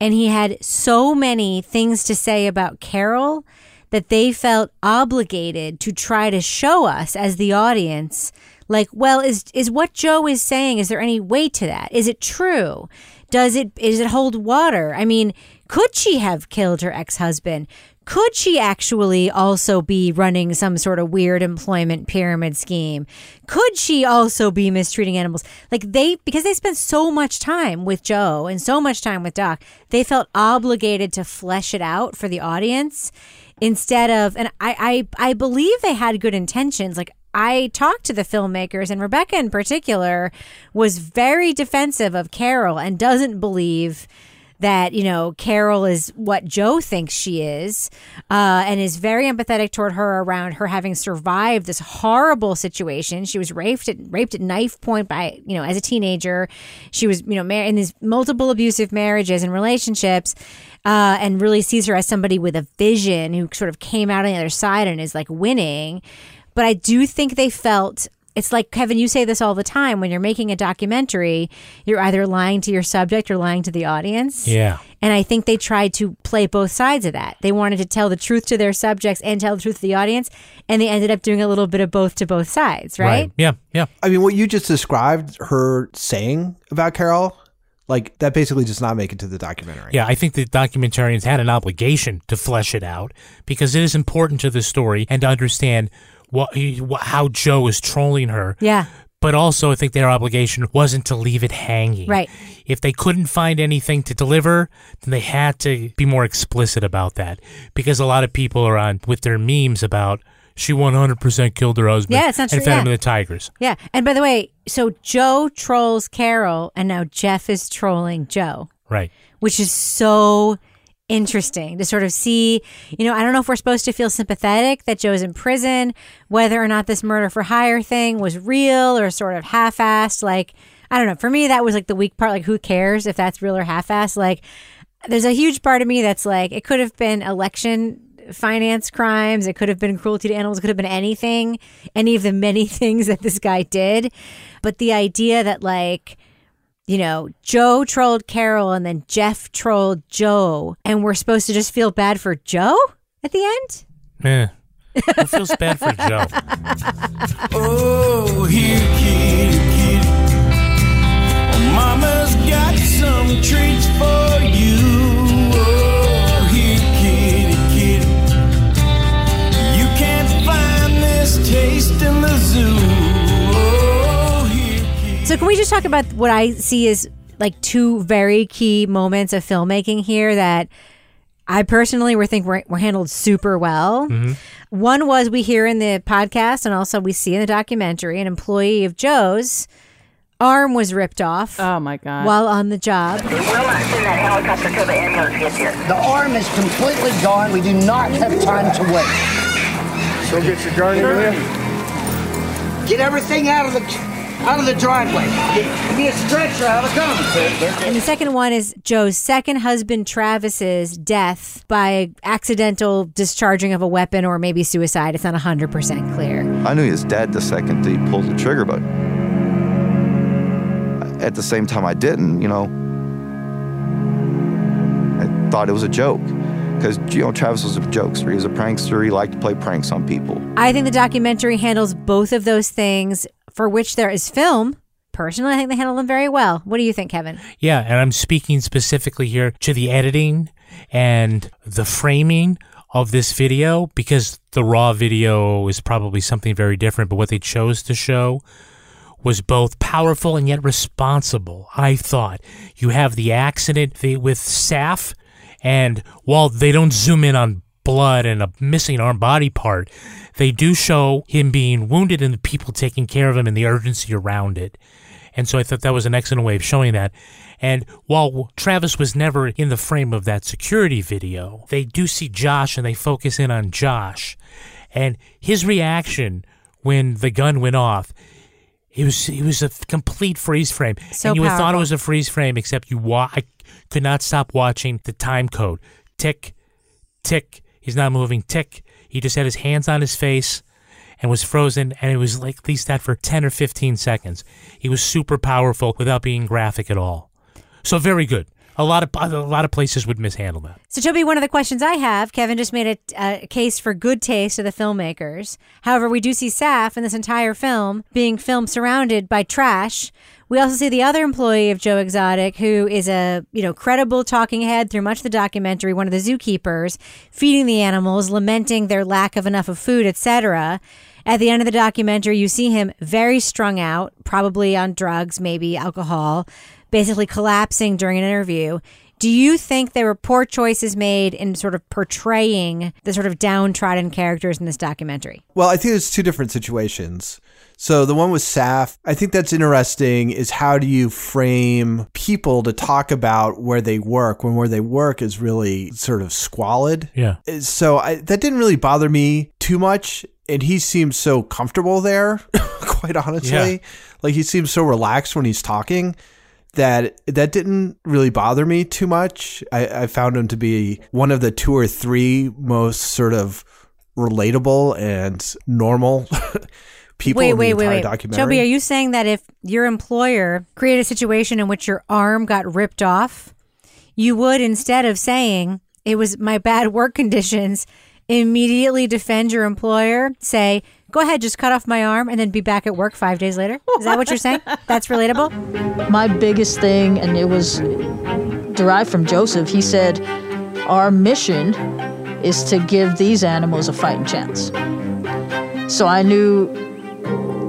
and he had so many things to say about Carol that they felt obligated to try to show us as the audience like well is is what Joe is saying is there any weight to that? Is it true? Does it does it hold water? I mean could she have killed her ex-husband? Could she actually also be running some sort of weird employment pyramid scheme? Could she also be mistreating animals? Like they because they spent so much time with joe and so much time with doc they felt obligated to flesh it out for the audience instead of and I, I i believe they had good intentions like I talked to the filmmakers, and Rebecca in particular was very defensive of Carole and doesn't believe that you know Carole is what Joe thinks she is, uh, and is very empathetic toward her around her having survived this horrible situation. She was raped at raped at knife point by you know as a teenager. She was you know mar- in these multiple abusive marriages and relationships. Uh, and really sees her as somebody with a vision who sort of came out on the other side and is like winning. But I do think they felt it's like Kevin, you say this all the time when you're making a documentary, you're either lying to your subject or lying to the audience. Yeah. And I think they tried to play both sides of that. They wanted to tell the truth to their subjects and tell the truth to the audience, and they ended up doing a little bit of both to both sides, right? Yeah. Yeah. I mean, what you just described her saying about Carole, like that basically does not make it to the documentary. Yeah, I think the documentarians had an obligation to flesh it out because it is important to the story and to understand what, what how Joe is trolling her. Yeah. But also, I think their obligation wasn't to leave it hanging. Right. If they couldn't find anything to deliver, then they had to be more explicit about that because a lot of people are on with their memes about she 100% killed her husband Yeah, it's not and true, fed yeah. him to the tigers. Yeah. And by the way, so Joe trolls Carole, and now Jeff is trolling Joe. Right. which is so interesting to sort of see. You know, I don't know if we're supposed to feel sympathetic that Joe's in prison, whether or not this murder for hire thing was real or sort of half assed. Like, I don't know. For me, that was like the weak part. Like, who cares if that's real or half assed? Like, there's a huge part of me that's like, it could have been election finance crimes. It could have been cruelty to animals. It could have been anything, any of the many things that this guy did. But the idea that, like, you know, Joe trolled Carole and then Jeff trolled Joe, and we're supposed to just feel bad for Joe at the end? Eh. Who feels bad for Joe? Oh, here, kitty, kitty. Mama's got some treats for you. So, can we just talk about what I see as like two very key moments of filmmaking here that I personally were think were, were handled super well. Mm-hmm. One was we hear in the podcast, and also we see in the documentary, an employee of Joe's arm was ripped off. Oh my god! While on the job. We will not send that helicopter till the ambulance gets here. The arm is completely gone. We do not have time to wait. So get your gurney with Get everything out of the out of the driveway. Get, give me a stretcher out of the gun. And the second one is Joe's second husband Travis's death by accidental discharging of a weapon or maybe suicide. It's not 100% clear. I knew he was dead the second he pulled the trigger, but at the same time, I didn't. You know, I thought it was a joke because you know Travis was a jokester. He was a prankster. He liked to play pranks on people. I think the documentary handles both of those things for which there is film. Personally, I think they handle them very well. What do you think, Kevin? Yeah, and I'm speaking specifically here to the editing and the framing of this video because the raw video is probably something very different, but what they chose to show was both powerful and yet responsible. I thought you have the accident with Saff, and while they don't zoom in on blood and a missing arm body part, they do show him being wounded and the people taking care of him and the urgency around it. And so I thought that was an excellent way of showing that. And while Travis was never in the frame of that security video, they do see Josh and they focus in on Josh. And his reaction when the gun went off, it was it was a complete freeze frame. So and you would thought it was a freeze frame, except you wa- I could not stop watching the time code. Tick, tick. He's not moving. Tick. He just had his hands on his face and was frozen, and it was like at least that for ten or fifteen seconds. He was super powerful without being graphic at all. So very good. A lot of a lot of places would mishandle that. So, Toby, one of the questions I have, Kevin just made a, a case for good taste of the filmmakers. However, we do see Saff in this entire film being filmed surrounded by trash. We also see the other employee of Joe Exotic, who is a you know credible talking head through much of the documentary, one of the zookeepers, feeding the animals, lamenting their lack of enough of food, etc. At the end of the documentary, you see him very strung out, probably on drugs, maybe alcohol, basically collapsing during an interview. Do you think there were poor choices made in sort of portraying the sort of downtrodden characters in this documentary? Well, I think there's two different situations. So the one with Saff, I think that's interesting is how do you frame people to talk about where they work when where they work is really sort of squalid. Yeah. So I, that didn't really bother me too much. And he seems so comfortable there, quite honestly. Yeah. Like he seems so relaxed when he's talking that that didn't really bother me too much. I, I found him to be one of the two or three most sort of relatable and normal people wait, in wait, the wait, entire wait. documentary. Toby, are you saying that if your employer created a situation in which your arm got ripped off, you would instead of saying it was my bad work conditions, immediately defend your employer, say, "Go ahead, just cut off my arm and then be back at work 5 days later?" Is that what you're saying? That's relatable? My biggest thing, and it was derived from Joseph, he said, Our mission is to give these animals a fighting chance. So I knew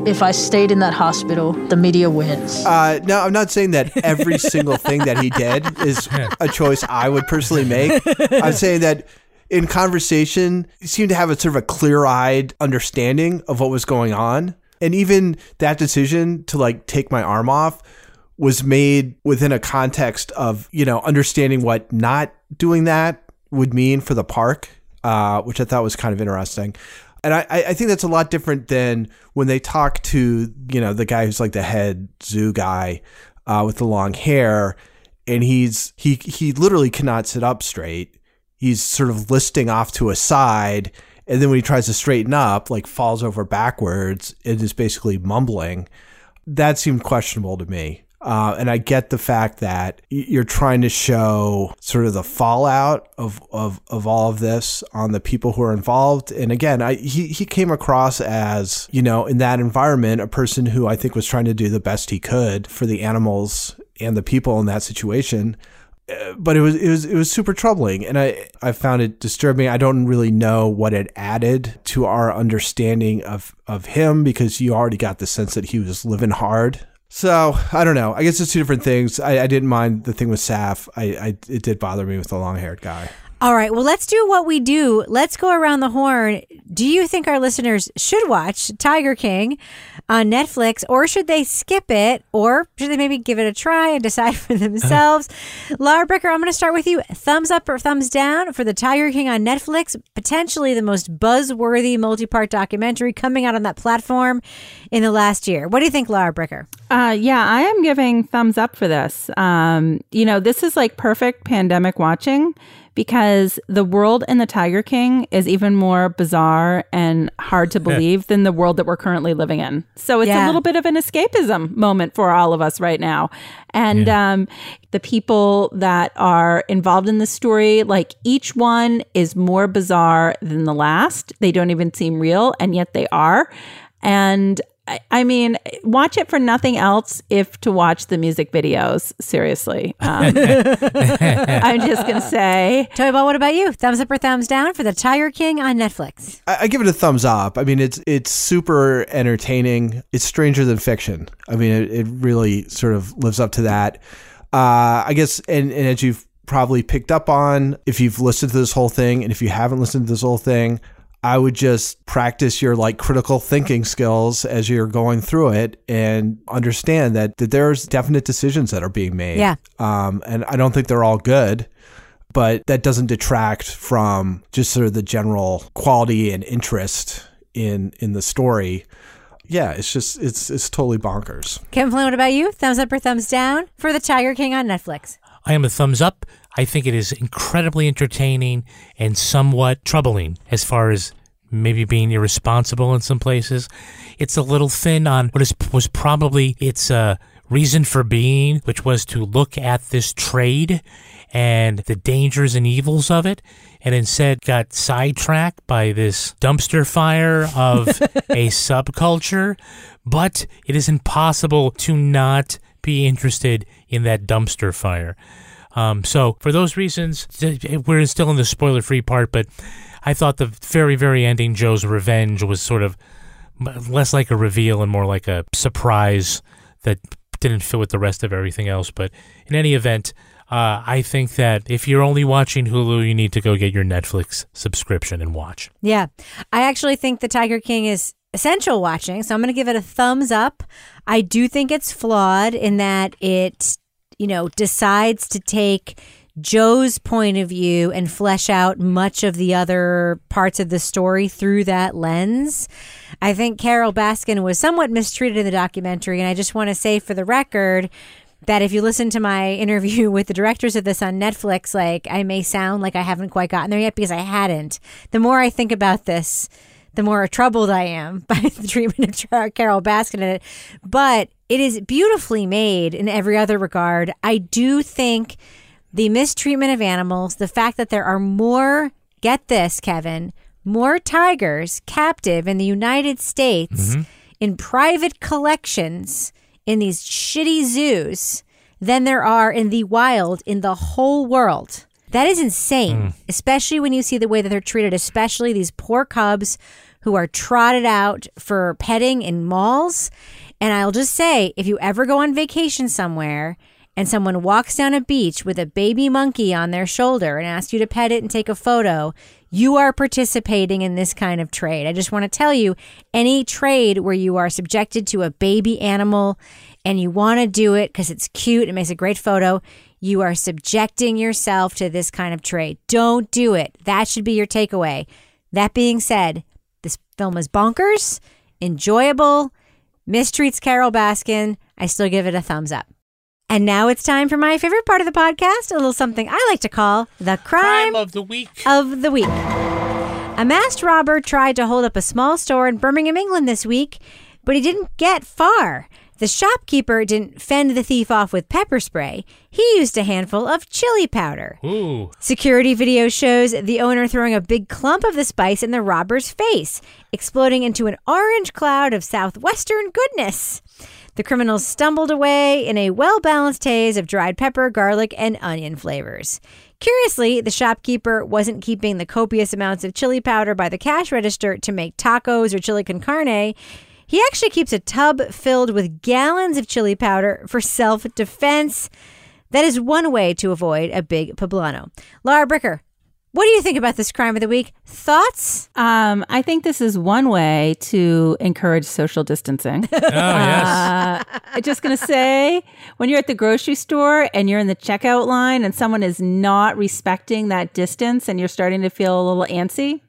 if I stayed in that hospital, the media wins. Uh, no, I'm not saying that every single thing that he did is a choice I would personally make. I'm saying that in conversation, seemed to have a sort of a clear eyed understanding of what was going on. And even that decision to like take my arm off was made within a context of, you know, understanding what not doing that would mean for the park, uh, which I thought was kind of interesting. And I, I I think that's a lot different than when they talk to, you know, the guy who's like the head zoo guy uh, with the long hair. And he's he he literally cannot sit up straight. He's sort of listing off to a side. And then when he tries to straighten up, like falls over backwards and is basically mumbling. That seemed questionable to me. Uh, and I get the fact that you're trying to show sort of the fallout of, of, of all of this on the people who are involved. And again, I, he, he came across as, you know, in that environment, a person who I think was trying to do the best he could for the animals and the people in that situation. But it was it was it was super troubling, and I I found it disturbing. I don't really know what it added to our understanding of of him because you already got the sense that he was living hard so I don't know. I guess it's two different things. I, I didn't mind the thing with Saff. I, I it did bother me with the long haired guy. All right, well, let's do what we do. Let's go around the horn. Do you think our listeners should watch Tiger King on Netflix, or should they skip it, or should they maybe give it a try and decide for themselves? Lara Bricker, I'm going to start with you. Thumbs up or thumbs down for the Tiger King on Netflix, potentially the most buzzworthy multi part documentary coming out on that platform in the last year. What do you think, Lara Bricker? Uh, yeah, I am giving thumbs up for this. Um, you know, this is like perfect pandemic watching because the world in the Tiger King is even more bizarre and hard to believe than the world that we're currently living in. So it's Yeah. a little bit of an escapism moment for all of us right now. And um, the people that are involved in the story, like each one is more bizarre than the last. They don't even seem real, and yet they are. And I- I mean, watch it for nothing else if to watch the music videos. Seriously. Um, I'm just going to say. Toby Ball, what about you? Thumbs up or thumbs down for the Tiger King on Netflix? I, I give it a thumbs up. I mean, it's it's super entertaining. It's stranger than fiction. I mean, it, it really sort of lives up to that. Uh, I guess, and, and as you've probably picked up on, if you've listened to this whole thing, and if you haven't listened to this whole thing, I would just practice your like critical thinking skills as you're going through it and understand that, that there's definite decisions that are being made. Yeah. Um, and I don't think they're all good but that doesn't detract from just sort of the general quality and interest in in the story. Yeah, it's just it's it's totally bonkers. Kevin Flynn, what about you? Thumbs up or thumbs down for the Tiger King on Netflix? I am a thumbs up. I think it is incredibly entertaining and somewhat troubling as far as maybe being irresponsible in some places. It's a little thin on what is was probably its uh, reason for being, which was to look at this trade and the dangers and evils of it, and instead got sidetracked by this dumpster fire of a subculture. But it is impossible to not be interested in that dumpster fire. Um, so for those reasons, we're still in the spoiler-free part, but I thought the very, very ending, Joe's revenge, was sort of less like a reveal and more like a surprise that didn't fit with the rest of everything else. But in any event, uh, I think that if you're only watching Hulu, you need to go get your Netflix subscription and watch. Yeah. I actually think the Tiger King is essential watching, so I'm going to give it a thumbs up. I do think it's flawed in that it, you know, decides to take Joe's point of view and flesh out much of the other parts of the story through that lens. I think Carole Baskin was somewhat mistreated in the documentary, and I just want to say for the record that if you listen to my interview with the directors of this on Netflix, like I may sound like I haven't quite gotten there yet because I hadn't. The more I think about this, the more troubled I am by the treatment of Carole Baskin in it. But it is beautifully made in every other regard. I do think the mistreatment of animals, the fact that there are more, get this, Kevin, more tigers captive in the United States mm-hmm. in private collections in these shitty zoos than there are in the wild in the whole world. That is insane, mm. especially when you see the way that they're treated, especially these poor cubs who are trotted out for petting in malls. And I'll just say if you ever go on vacation somewhere and someone walks down a beach with a baby monkey on their shoulder and asks you to pet it and take a photo, you are participating in this kind of trade. I just want to tell you any trade where you are subjected to a baby animal and you want to do it because it's cute, it makes a great photo, you are subjecting yourself to this kind of trade. Don't do it. That should be your takeaway. That being said, this film is bonkers, enjoyable, mistreats Carole Baskin. I still give it a thumbs up. And now it's time for my favorite part of the podcast, a little something I like to call the crime, of the week. Of the week. A masked robber tried to hold up a small store in Birmingham, England this week, but he didn't get far. The shopkeeper didn't fend the thief off with pepper spray. He used a handful of chili powder. Ooh. Security video shows the owner throwing a big clump of the spice in the robber's face, exploding into an orange cloud of southwestern goodness. The criminals stumbled away in a well balanced haze of dried pepper, garlic, and onion flavors. Curiously, the shopkeeper wasn't keeping the copious amounts of chili powder by the cash register to make tacos or chili con carne. He actually keeps a tub filled with gallons of chili powder for self defense. That is one way to avoid a big poblano. Lara Bricker, what do you think about this crime of the week? Thoughts? Um, I think this is one way to encourage social distancing. oh, yes. I'm just going to say when you're at the grocery store and you're in the checkout line and someone is not respecting that distance and you're starting to feel a little antsy,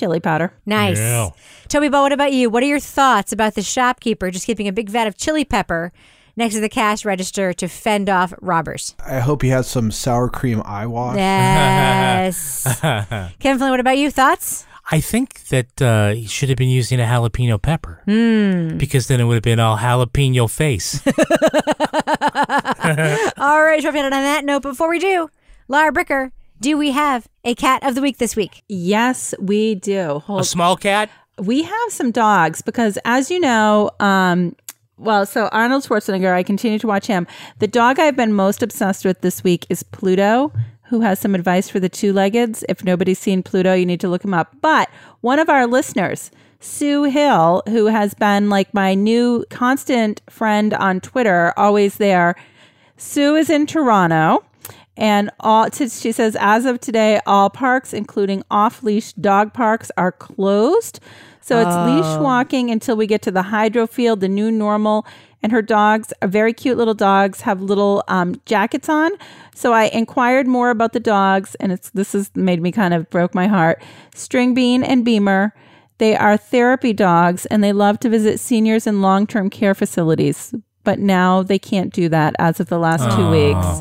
chili powder. Nice. Yeah. Toby Ball, what about you? What are your thoughts about the shopkeeper just keeping a big vat of chili pepper next to the cash register to fend off robbers? I hope he has some sour cream eye wash. Yes. Kevin Flynn, what about you? Thoughts? I think that uh, he should have been using a jalapeno pepper Hmm. because then it would have been all jalapeno face. All right, dropping it on that note. Before we do, Lara Bricker, do we have a cat of the week this week? Yes, we do. Hold a small cat? We have some dogs because, as you know, um, well, so Arnold Schwarzenegger, I continue to watch him. The dog I've been most obsessed with this week is Pluto, who has some advice for the two leggeds. If nobody's seen Pluto, you need to look him up. But one of our listeners, Sue Hill, who has been like my new constant friend on Twitter, always there. Sue is in Toronto. And all t- she says, as of today, all parks, including off leash dog parks, are closed. So it's leash Oh. walking until we get to the hydro field, the new normal. And her dogs are very cute little dogs, have little um, jackets on. So I inquired more about the dogs, and it's this has made me kind of broke my heart. String Bean and Beamer, they are therapy dogs, and they love to visit seniors in long term care facilities. But now they can't do that as of the last two weeks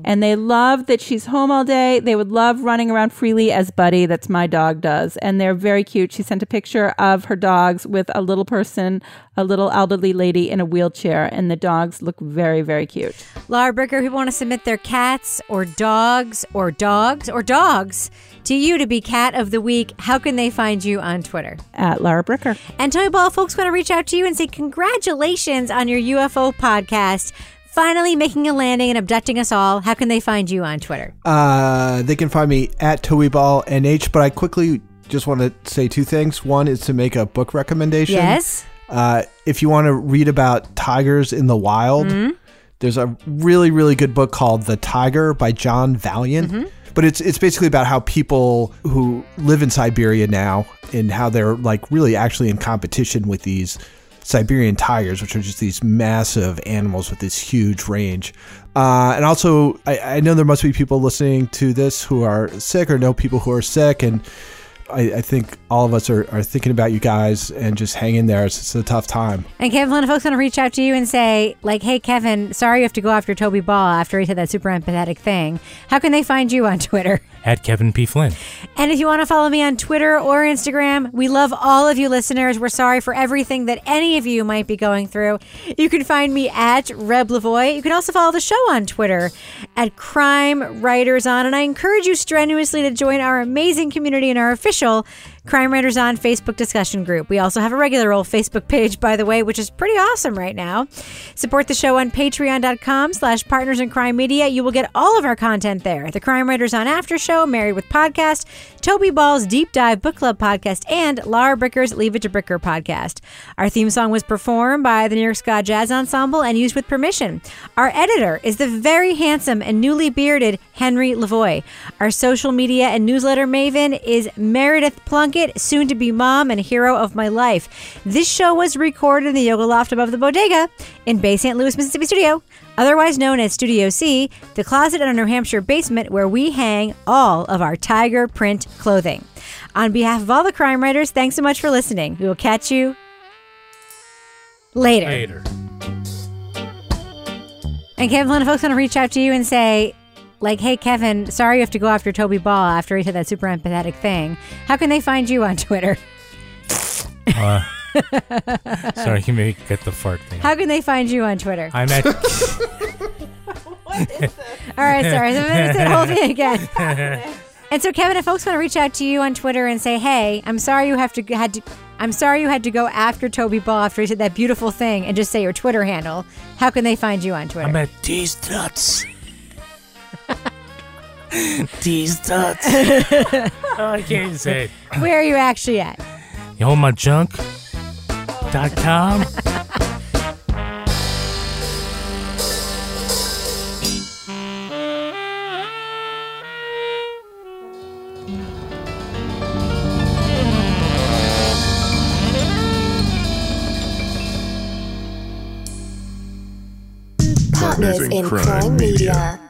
Mm-hmm. and they love that she's home all day. They would love running around freely as Buddy, that's my dog, does. And they're very cute. She sent a picture of her dogs with a little person, a little elderly lady in a wheelchair, and the dogs look very, very cute. Lara Bricker, people want to submit their cats or dogs or dogs or dogs to you to be cat of the week. How can they find you on Twitter? At Lara Bricker. And Toby Ball, folks want to reach out to you and say congratulations on your UFO podcast. Finally making a landing and abducting us all. How can they find you on Twitter? Uh, they can find me at TobyBallNH, but I quickly just want to say two things. One is to make a book recommendation. Yes. Uh, if you want to read about tigers in the wild, Mhm. there's a really, really good book called The Tiger by John Vaillant. Mm-hmm. But it's it's basically about how people who live in Siberia now and how they're like really actually in competition with these Siberian tigers, which are just these massive animals with this huge range. Uh, and also, I, I know there must be people listening to this who are sick or know people who are sick. And I, I think all of us are, are thinking about you guys and just hang in there. It's, it's a tough time. And Kevin Flynn, if folks want to reach out to you and say, like, hey, Kevin, sorry you have to go after Toby Ball after he said that super empathetic thing, how can they find you on Twitter? At Kevin P. Flynn. And if you want to follow me on Twitter or Instagram, we love all of you listeners. We're sorry for everything that any of you might be going through. You can find me at Reb Lavoie. You can also follow the show on Twitter at Crime Writers On. And I encourage you strenuously to join our amazing community and our official official Crime Writers On Facebook discussion group. We also have a regular old Facebook page, by the way, which is pretty awesome right now. Support the show on patreon.com slash partners in crime media. You will get all of our content there. The Crime Writers On After Show, Married with Podcast, Toby Ball's Deep Dive Book Club podcast, and Lara Bricker's Leave It to Bricker podcast. Our theme song was performed by the New York Ska Jazz Ensemble and used with permission. Our editor is the very handsome and newly bearded Henry Lavoie. Our social media and newsletter maven is Meredith Plunkett, soon to be mom and hero of my life. This show was recorded in the Yoga Loft above the Bodega in Bay St. Louis, Mississippi studio, otherwise known as Studio C, the closet in our New Hampshire basement where we hang all of our tiger print clothing. On behalf of all the crime writers, thanks so much for listening. We will catch you later. Later. And Kevin, when folks want to reach out to you and say, like, hey, Kevin, sorry you have to go after Toby Ball after he said that super empathetic thing, how can they find you on Twitter? Uh, sorry, you may get the fart thing. How can they find you on Twitter? I'm at. All right, sorry. So I'm going the whole thing again. And so, Kevin, if folks want to reach out to you on Twitter and say, "Hey, I'm sorry you have to had to, I'm sorry you had to go after Toby Ball after he said that beautiful thing," and just say your Twitter handle, how can they find you on Twitter? I'm at D's nuts. D's nuts. oh, I can't even say it. Where are you actually at? You hold my junk. Dot com. Partners in Crime Media.